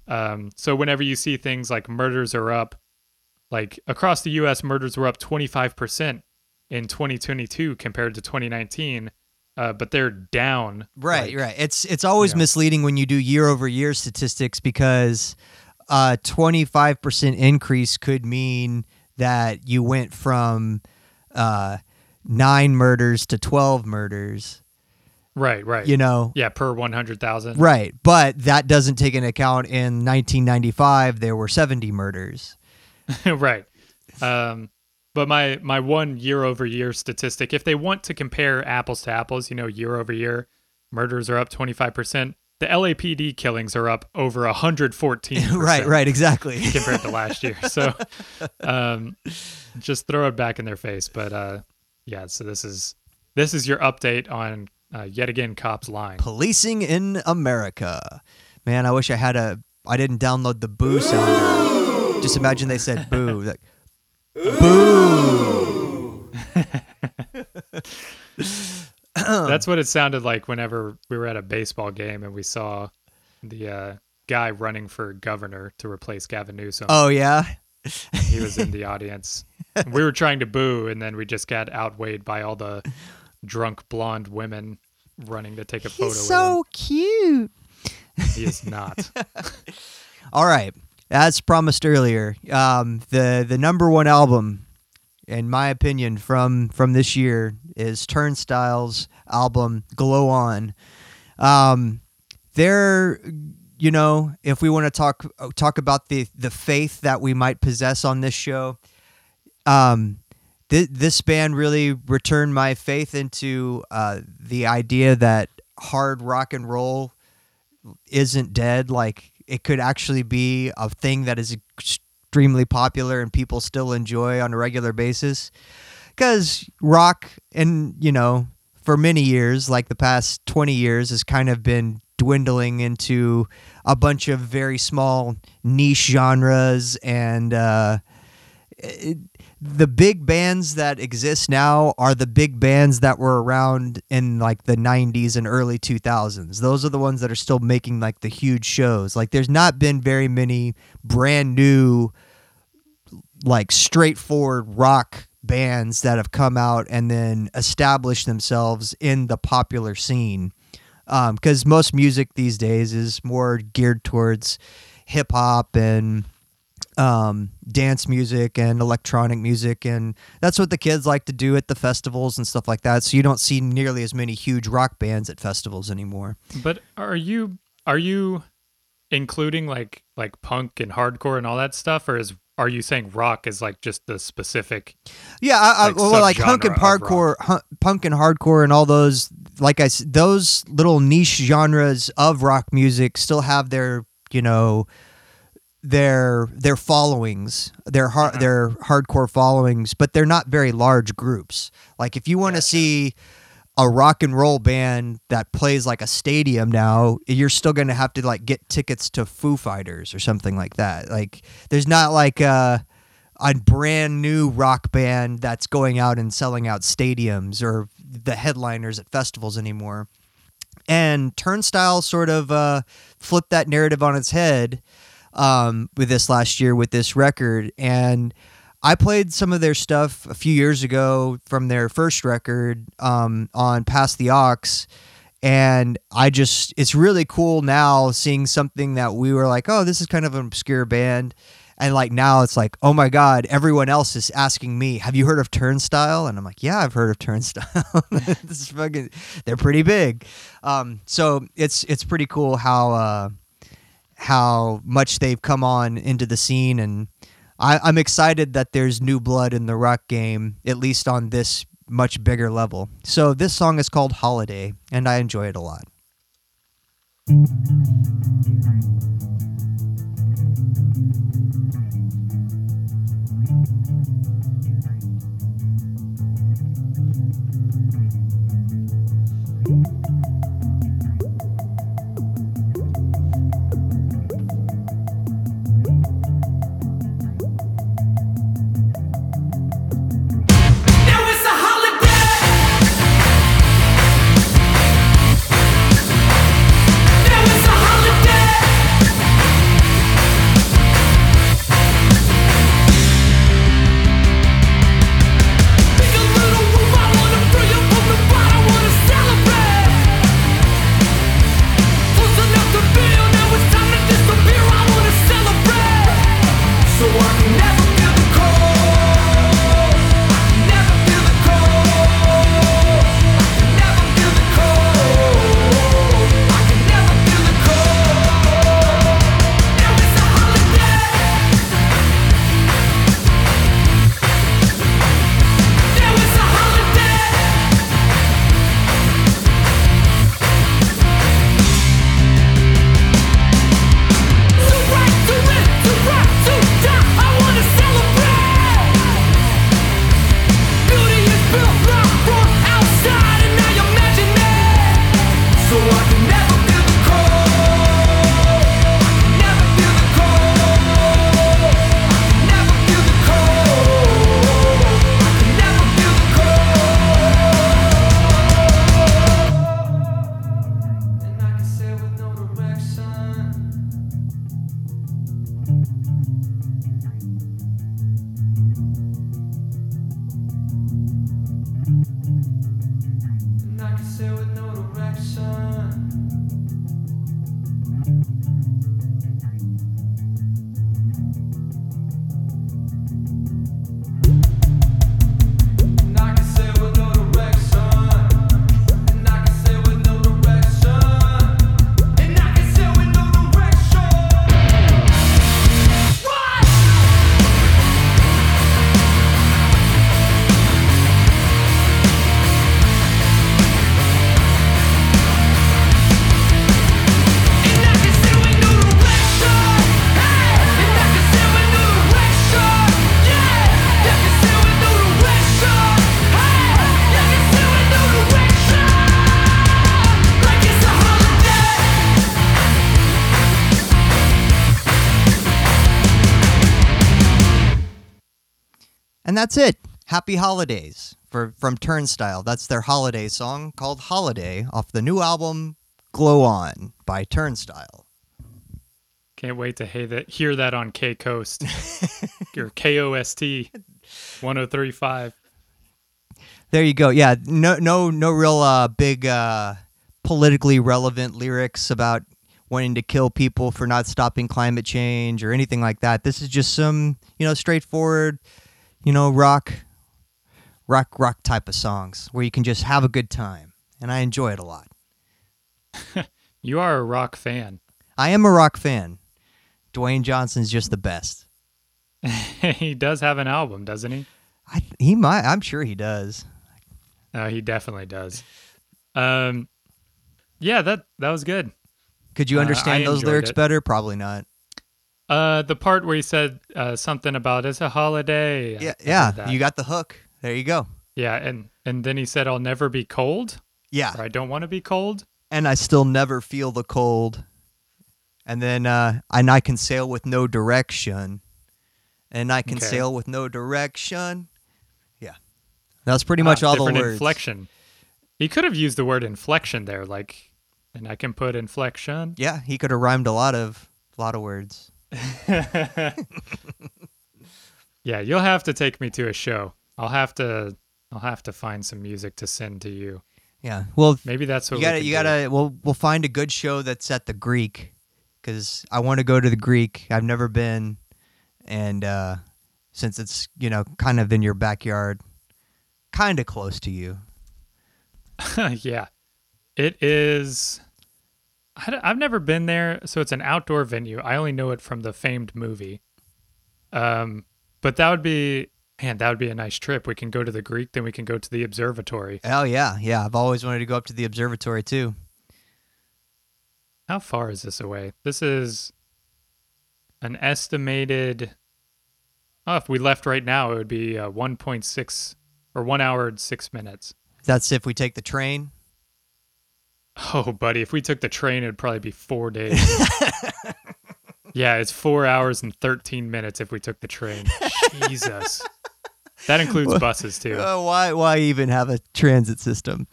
Um, so whenever you see things like murders are up, like across the U.S., murders were up 25% in 2022 compared to 2019, uh, but they're down. Right, like, right. It's it's always know. misleading when you do year over year statistics because a twenty five percent increase could mean that you went from uh, nine murders to twelve murders. Right, right. You know, Yeah, per 100,000. right. But that doesn't take into account in nineteen ninety five there were seventy murders. [laughs] right. Um, but my my one year over year statistic, if they want to compare apples to apples, you know, year over year, murders are up 25%. The LAPD killings are up over 114. [laughs] right, right, exactly. [laughs] compared to last year. So um, just throw it back in their face. But uh, yeah, so this is this is your update on uh, yet again cops lying. Policing in America. Man, I wish I had a. I didn't download the boo sounder. Just imagine they said boo. Like, boo. [laughs] That's what it sounded like whenever we were at a baseball game and we saw the uh, guy running for governor to replace Gavin Newsom. Oh yeah. He was in the audience. we were trying to boo, and then we just got outweighed by all the drunk blonde women running to take a photo He's with so cute. He is not. [laughs] All right, as promised earlier, um, the the number one album, in my opinion, from from this year is Turnstile's album "Glow On." Um, there, you know, if we want to talk talk about the the faith that we might possess on this show, um, th- this band really returned my faith into uh, the idea that hard rock and roll isn't dead. Like it could actually be a thing that is extremely popular and people still enjoy on a regular basis. Because rock, and you know, for many years, like the past 20 years, has kind of been dwindling into a bunch of very small niche genres and uh, it, the big bands that exist now are the big bands that were around in like the 90s and early 2000s. Those are the ones that are still making like the huge shows. Like there's not been very many brand new like straightforward rock bands that have come out and then established themselves in the popular scene. Because most music these days is more geared towards hip hop and um, dance music and electronic music, and that's what the kids like to do at the festivals and stuff like that. So you don't see nearly as many huge rock bands at festivals anymore. But are you are you including like like punk and hardcore and all that stuff, or is are you saying rock is like just the specific? Yeah, I, I, Like well, like punk and hardcore, punk and hardcore, and all those. Like I, those little niche genres of rock music still have their, you know, their their followings, their har- Uh-huh. their hardcore followings, but they're not very large groups. Like if you want to Gotcha. see a rock and roll band that plays like a stadium now, you're still going to have to like get tickets to Foo Fighters or something like that. Like there's not like a a brand new rock band that's going out and selling out stadiums or the headliners at festivals anymore. And Turnstile sort of uh, flipped that narrative on its head um, with this last year with this record. And I played some of their stuff a few years ago from their first record um, on Past the Ox. And I just, it's really cool now seeing something that we were like, oh, this is kind of an obscure band. And like now it's like, oh my God, everyone else is asking me, have you heard of Turnstile? And I'm like, yeah, I've heard of Turnstile. [laughs] this is fucking, they're pretty big. Um, so it's, it's pretty cool how, uh, how much they've come on into the scene and I, I'm excited that there's new blood in the rock game, at least on this much bigger level. So this song is called Holiday, and I enjoy it a lot. That's it. Happy holidays for from Turnstile. That's their holiday song called Holiday off the new album Glow On by Turnstile. Can't wait to hear that, hear that on [laughs] K Coast Your KOST 1035. There you go. Yeah, no no no real uh big uh politically relevant lyrics about wanting to kill people for not stopping climate change or anything like that. This is just some, you know, straightforward, you know, rock rock rock type of songs where you can just have a good time. And I enjoy it a lot. [laughs] You are a rock fan. I am a rock fan. Dwayne Johnson's just the best. [laughs] he does have an album, doesn't he? I he might I'm sure he does. Uh, he definitely does. Um, yeah, that that was good. Could you Uh, understand I those lyrics it. better? Probably not. Uh, the part where he said uh, something about it's a holiday. Yeah, yeah. You got the hook. There you go. yeah, and and then he said, "I'll never be cold," Yeah. or "I don't want to be cold." and I still never feel the cold. And then uh, and I can sail with no direction, and I can Okay. sail with no direction. Yeah, that's pretty much Ah, all the words. inflection. He could have used the word inflection there, like, and I can put inflection. Yeah, he could have rhymed a lot of a lot of words. [laughs] Yeah, you'll have to take me to a show. I'll have to. I'll have to find some music to send to you. Yeah, well, Maybe that's what you gotta you gotta we'll we'll find a good show that's at the Greek because I want to go to the Greek. I've never been, and uh, since it's you know kind of in your backyard, kind of close to you. [laughs] yeah, it is. I've never been there, so it's an outdoor venue. I only know it from the famed movie. Um, but that would be man, that would be a nice trip. We can go to the Greek, then we can go to the observatory. Oh yeah, yeah. I've always wanted to go up to the observatory too. How far is this away? This is an estimated. Oh, if we left right now, it would be uh, 1.6 or one hour and six minutes. That's if we take the train. Oh, buddy, if we took the train, it'd probably be four days. [laughs] yeah, it's four hours and 13 minutes if we took the train. Jesus. That includes buses, too. Uh, why why even have a transit system?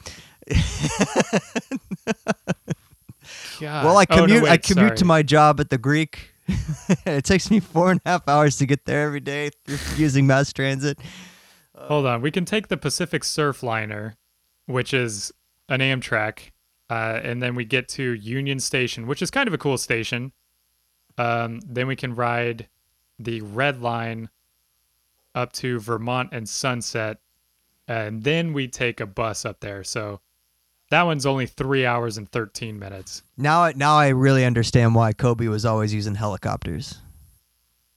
God. well, I Oh, no, commute I wait, commute to my job at the Greek. [laughs] it takes me four and a half hours to get there every day using mass transit. Hold on. We can take the Pacific Surfliner, which is an Amtrak, uh, and then we get to Union Station, which is kind of a cool station. Um, then we can ride the Red Line up to Vermont and Sunset, and then we take a bus up there. So that one's only three hours and 13 minutes. Now I- now I really understand why Kobe was always using helicopters.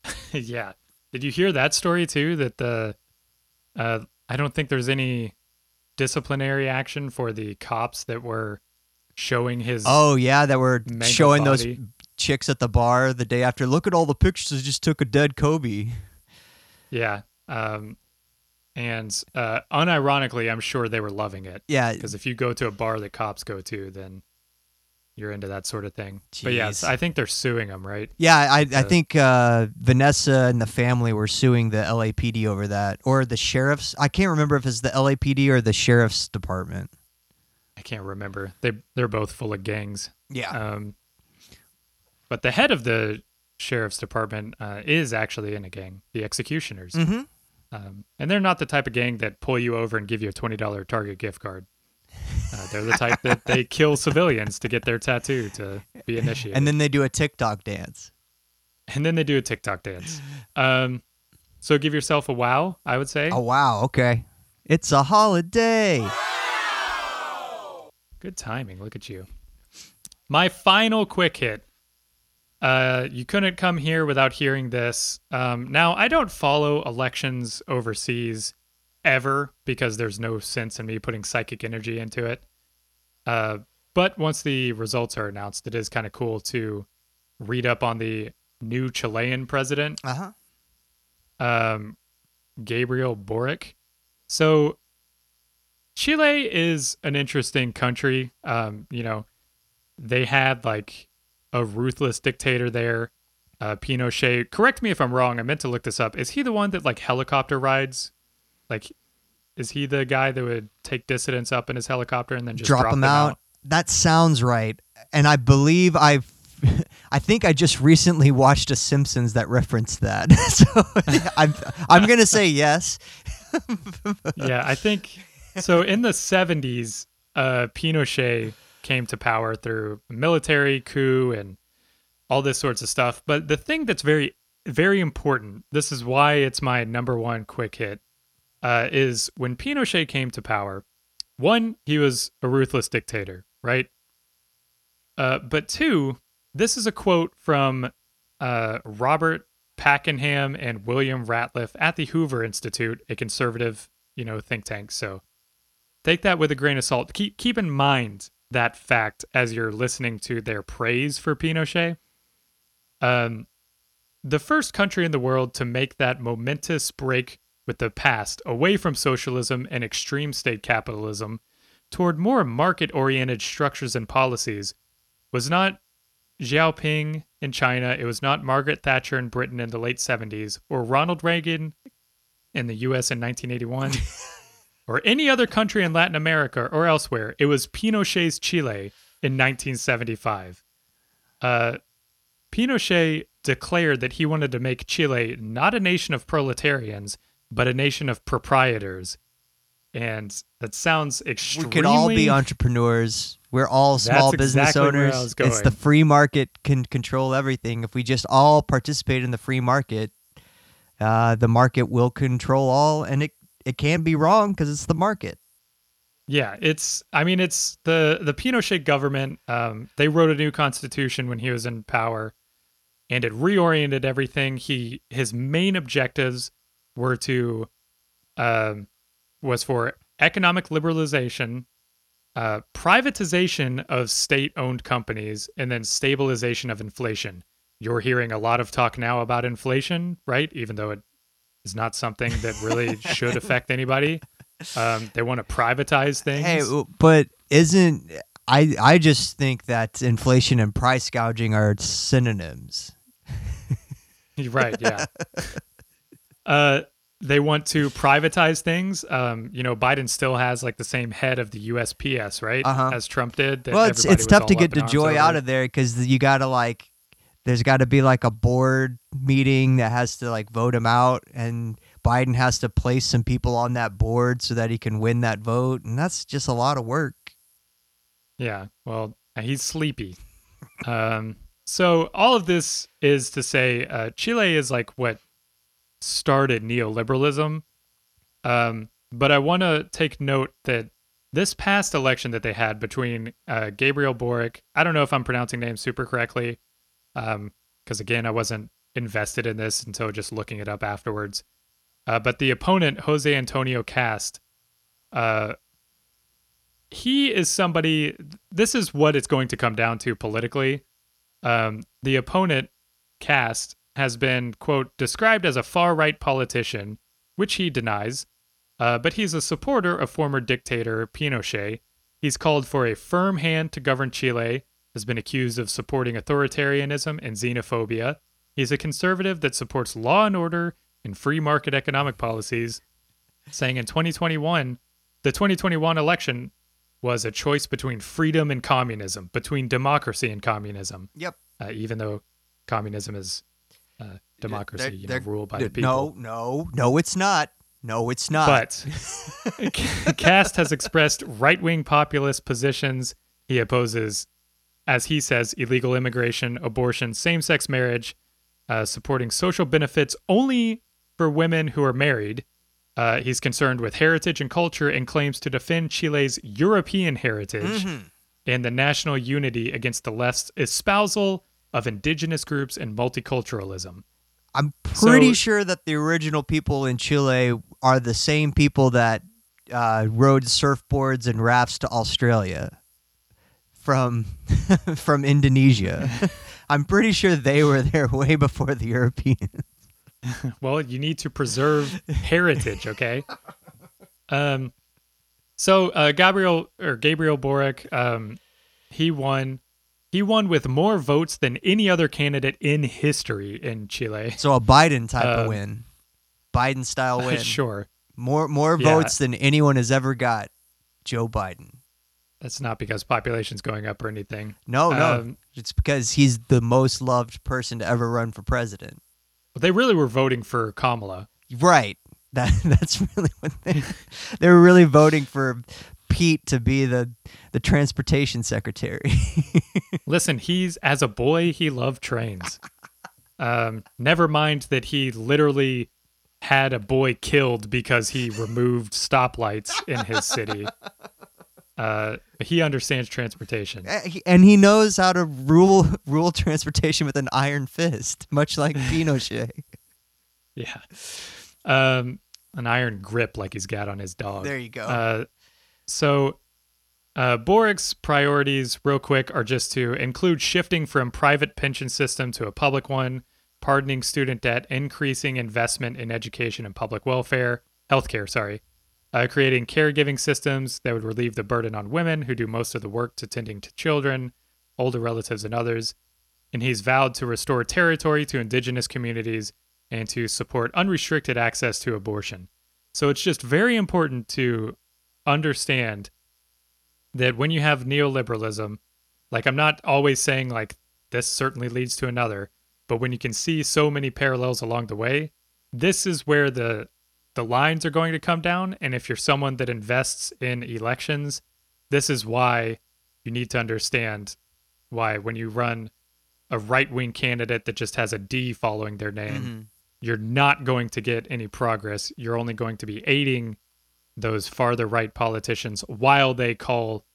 [laughs] yeah. Did you hear that story too? That the uh, I don't think there's any disciplinary action for the cops that were showing his. Oh yeah, that were showing those chicks at the bar the day after. Look at all the pictures. I just took a dead Kobe. yeah. Um, and uh, unironically, I'm sure they were loving it Yeah, because if you go to a bar that cops go to, then you're into that sort of thing. But yes, I think they're suing them, right? Yeah, I, I Uh, think uh, Vanessa and the family were suing the LAPD over that, or the sheriff's. I can't remember if it's the LAPD or the sheriff's department. Can't remember. They they're both full of gangs. Yeah, Um, but the head of the sheriff's department uh, is actually in a gang, the Executioners. mm-hmm. Um, and they're not the type of gang that pull you over and give you a $20 Target gift card. Uh, they're the type that they kill civilians to get their tattoo to be initiated. and then they do a TikTok dance. and then they do a TikTok dance. Um, so give yourself a wow, I would say. Oh wow, okay, it's a holiday. Good timing. Look at you. My final quick hit. Uh, you couldn't come here without hearing this. Um, now, I don't follow elections overseas ever because there's no sense in me putting psychic energy into it. Uh, but once the results are announced, it is kind of cool to read up on the new Chilean president Uh huh. um, Gabriel Boric. So Chile is an interesting country. Um, you know, they had like a ruthless dictator there, uh, Pinochet. Correct me if I'm wrong. I meant to look this up. Is he the one that like helicopter rides Like, is he the guy that would take dissidents up in his helicopter and then just drop, drop, them out. That sounds right. And I believe I've [laughs] I think I just recently watched a Simpsons that referenced that. [laughs] so [laughs] I'm I'm gonna say yes. yeah, I think so. In the '70s, uh, Pinochet came to power through a military coup and all this sorts of stuff. But the thing that's very, very important, this is why it's my number one quick hit, uh, is when Pinochet came to power, one, he was a ruthless dictator, right? Uh, but two, this is a quote from uh, Robert Packenham and William Ratliff at the Hoover Institute, a conservative, you know, think tank. So take that with a grain of salt. Keep keep in mind that fact as you're listening to their praise for Pinochet. Um, the first country in the world to make that momentous break with the past away from socialism and extreme state capitalism toward more market oriented structures and policies was not Xiaoping in China, it was not Margaret Thatcher in Britain in the late 70s, or Ronald Reagan in the US in 1981, [laughs] or any other country in Latin America or elsewhere. It was Pinochet's Chile in 1975. Uh, Pinochet declared that he wanted to make Chile not a nation of proletarians, but a nation of proprietors. And that sounds extremely. We could all be entrepreneurs. We're all small That's business exactly owners. It's the free market can control everything. If we just all participate in the free market, uh, the market will control all, and it it can't be wrong because it's the market. Yeah, it's. I mean, it's the the Pinochet government. Um, they wrote a new constitution when he was in power, and it reoriented everything. He his main objectives were to, um, was for economic liberalization, uh, privatization of state-owned companies, and then stabilization of inflation. You're hearing a lot of talk now about inflation, right? Even though it is not something that really [laughs] should affect anybody. Um, they want to privatize things. Hey, but isn't I? I just think that inflation and price gouging are synonyms. You're right. Yeah. uh, they want to privatize things. Um, you know, Biden still has like the same head of the USPS, right? Uh-huh. As Trump did. that well, it's it's tough to get in DeJoy out of there because you got to like, there's got to be like a board meeting that has to like vote him out, and Biden has to place some people on that board so that he can win that vote, and that's just a lot of work. Yeah. Well, he's sleepy. um, so all of this is to say, uh, Chile is like what started neoliberalism. Um, but I want to take note that this past election that they had between uh, Gabriel Boric, I don't know if I'm pronouncing names super correctly, because again, I wasn't invested in this until just looking it up afterwards. Uh, but the opponent, Jose Antonio Kast, uh, he is somebody. This is what it's going to come down to politically. Um, the opponent, Kast, has been quote described as a far right politician, which he denies. Uh, but he's a supporter of former dictator Pinochet. He's called for a firm hand to govern Chile. Has been accused of supporting authoritarianism and xenophobia. He's a conservative that supports law and order and free market economic policies, saying in 2021, the 2021 election was a choice between freedom and communism, between democracy and communism. Yep. Uh, even though communism is uh, democracy, They're- you know, ruled by the people. No, no, no, it's not. No, it's not. But [laughs] [laughs] Kast has expressed right wing populist positions. He opposes, as he says, illegal immigration, abortion, same sex marriage, uh, supporting social benefits only for women who are married. Uh, he's concerned with heritage and culture and claims to defend Chile's European heritage and the national unity against the left's espousal of indigenous groups and multiculturalism. I'm pretty So- sure that the original people in Chile are the same people that uh, rode surfboards and rafts to Australia from [laughs] from Indonesia. [laughs] I'm pretty sure they were there [laughs] way before the Europeans. Well, you need to preserve heritage, okay? Um, so uh, Gabriel or Gabriel Boric, um, he won. He won with more votes than any other candidate in history in Chile. So a Biden type Um, of win, Biden style win. sure. More more Yeah. votes than anyone has ever got. Joe Biden. That's not because population's going up or anything. No, no. Um, it's because he's the most loved person to ever run for president. But they really were voting for Kamala. Right. That [laughs] that's really what they they were really voting for Pete to be the the transportation secretary. [laughs] Listen, he's as a boy he loved trains. Um, never mind that he literally had a boy killed because he removed stoplights in his city. [laughs] Uh, he understands transportation. Uh, and he knows how to rule [laughs] rule transportation with an iron fist, much like [laughs] Pinochet. Yeah. Um, an iron grip like he's got on his dog. There you go. Uh, so, uh, Boric's priorities, real quick, are just to include shifting from private pension system to a public one, pardoning student debt, increasing investment in education and public welfare, healthcare, sorry, uh, creating caregiving systems that would relieve the burden on women who do most of the work to tending to children, older relatives, and others. And he's vowed to restore territory to indigenous communities and to support unrestricted access to abortion. So it's just very important to understand that when you have neoliberalism, like I'm not always saying like this certainly leads to another, but when you can see so many parallels along the way, this is where the the lines are going to come down and if you're someone that invests in elections, this is why you need to understand why when you run a right-wing candidate that just has a D following their name, mm-hmm. you're not going to get any progress. You're only going to be aiding those farther right politicians while they call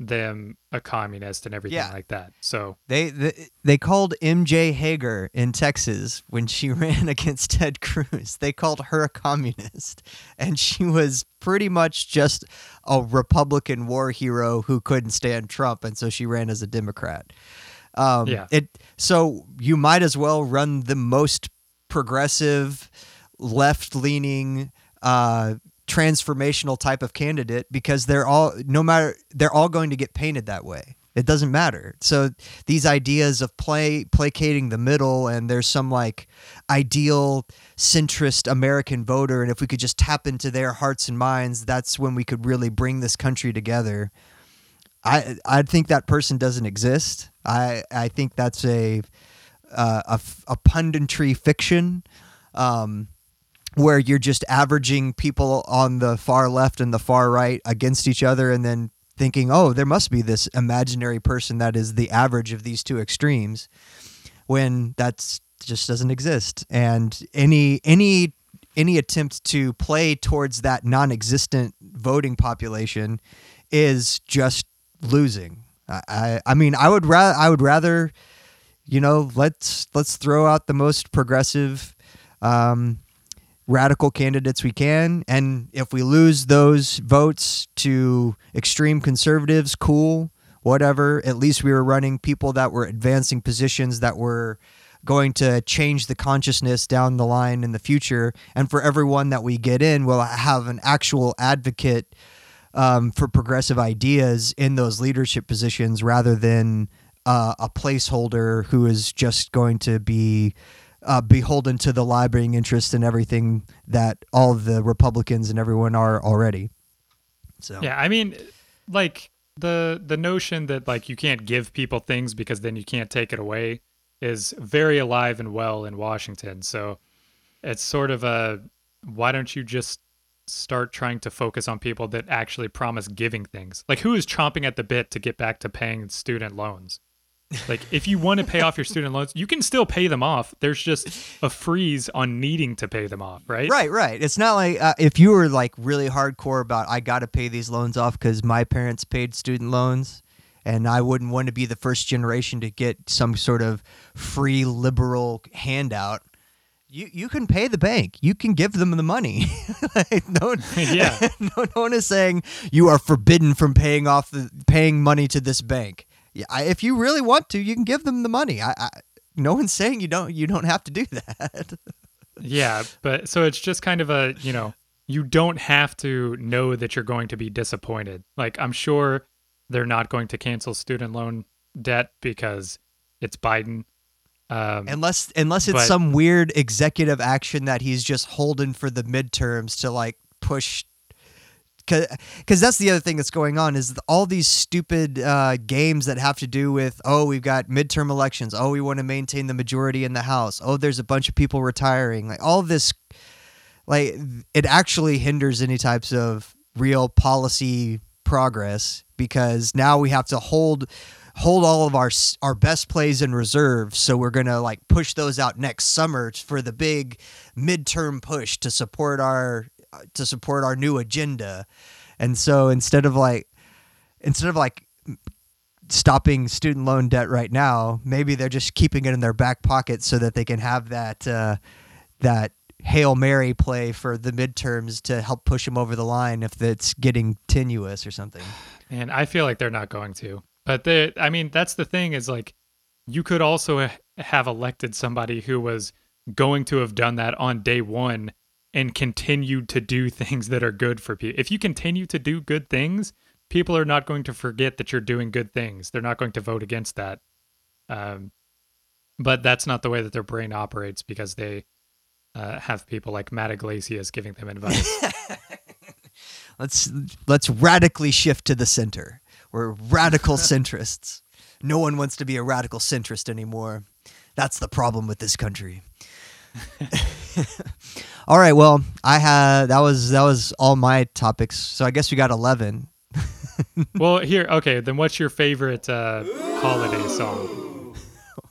them a communist and everything Yeah. like that. So They, they they called MJ Hegar in Texas when she [laughs] ran against Ted Cruz. They called her a communist, and she was pretty much just a Republican war hero who couldn't stand Trump, and so she ran as a Democrat. Um, Yeah. It so you might as well run the most progressive, left leaning. Uh, transformational type of candidate because they're all no matter they're all going to get painted that way. It doesn't matter. So these ideas of play placating the middle and there's some like ideal centrist american voter and if we could just tap into their hearts and minds that's when we could really bring this country together. I i think that person doesn't exist. I i think that's a uh, a, a punditry fiction. Um where you're just averaging people on the far left and the far right against each other and then thinking, oh, there must be this imaginary person that is the average of these two extremes when that's just doesn't exist. And any any any attempt to play towards that non-existent voting population is just losing. I, I, mean, I would rather I would rather, you know, let's let's throw out the most progressive um, radical candidates we can. And if we lose those votes to extreme conservatives, cool, whatever. At least we were running people that were advancing positions that were going to change the consciousness down the line in the future. And for everyone that we get in, we'll have an actual advocate um, for progressive ideas in those leadership positions rather than uh, a placeholder who is just going to be uh, beholden to the lobbying interest and everything that all the Republicans and everyone are already. So yeah, I mean, like the the notion that like you can't give people things because then you can't take it away is very alive and well in Washington. So it's sort of a why don't you just start trying to focus on people that actually promise giving things? Like who is chomping at the bit to get back to paying student loans? Like if you want to pay off your student loans, you can still pay them off. There's just a freeze on needing to pay them off, right? Right, right. It's not like uh, if you were like really hardcore about I got to pay these loans off because my parents paid student loans, and I wouldn't want to be the first generation to get some sort of free liberal handout. You you can pay the bank. You can give them the money. [laughs] like, no, [laughs] [laughs] Yeah. no, no one is saying you are forbidden from paying off the paying money to this bank. Yeah, I, if you really want to, you can give them the money. I, I no one's saying you don't. You don't have to do [laughs] that. Yeah, but so it's just kind of a, you know, you don't have to know that you're going to be disappointed. Like I'm sure they're not going to cancel student loan debt because it's Biden. Um, unless unless it's but- some weird executive action that he's just holding for the midterms to like push because that's the other thing that's going on is all these stupid uh, games that have to do with oh we've got midterm elections. Oh we want to maintain the majority in the house. Oh there's a bunch of people retiring. Like all this like it actually hinders any types of real policy progress because now we have to hold hold all of our our best plays in reserve. So we're going to like push those out next summer for the big midterm push to support our to support our new agenda and so instead of like instead of like stopping student loan debt right now maybe they're just keeping it in their back pocket so that they can have that uh, that hail mary play for the midterms to help push them over the line if it's getting tenuous or something And I feel like they're not going to. But they, I mean, that's the thing is like, you could also have elected somebody who was going to have done that on day one and continued to do [laughs] things that are good for people. If you continue to do good things, people are not going to forget that you're doing good things. They're not going to vote against that. Um, but that's not the way that their brain operates because they uh, have people like Matt Yglesias giving them advice. [laughs] let's let's radically shift to the center we're radical [laughs] centrists no one wants to be a radical centrist anymore that's the problem with this country all right well i had that was that was all my topics so i guess we got 11 [laughs] well, here, okay, then what's your favorite uh, holiday song?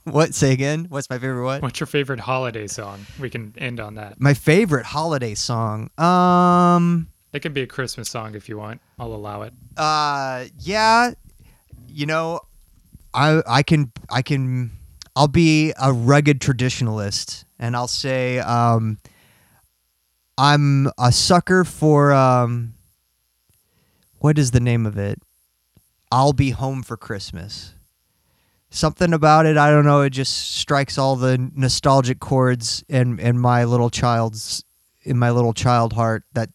what say again what's my favorite what What's your favorite holiday song? We can end on that. my favorite holiday song um It can be a Christmas song if you want. I'll allow it. Uh, yeah, you know, I I can I can I'll be a rugged traditionalist, and I'll say um, I'm a sucker for um, what is the name of it? I'll be home for Christmas. Something about it, I don't know. It just strikes all the nostalgic chords in in my little child's in my little child heart. That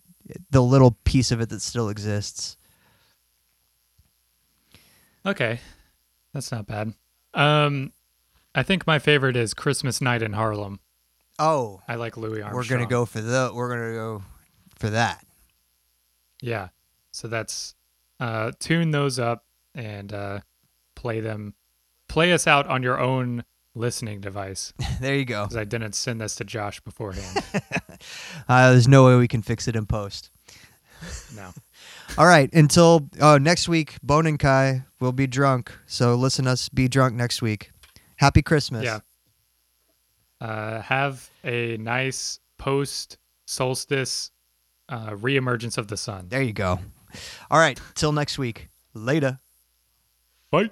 the little piece of it that still exists. Okay, that's not bad. Um, I think my favorite is Christmas Night in Harlem. Oh, I like Louis Armstrong. we're gonna go for the we're gonna go for that. Yeah, so that's uh, tune those up and uh, play them. Play us out on your own listening device [laughs] there you go. because I didn't send this to Josh beforehand. [laughs] Uh, there's no way we can fix it in post. no. [laughs] All right, until uh, next week, Bone and Kai will be drunk. So listen us be drunk next week. Happy Christmas. Yeah. Uh, have a nice post solstice uh, reemergence of the sun. There you go. All right, till next week. Later. Bye.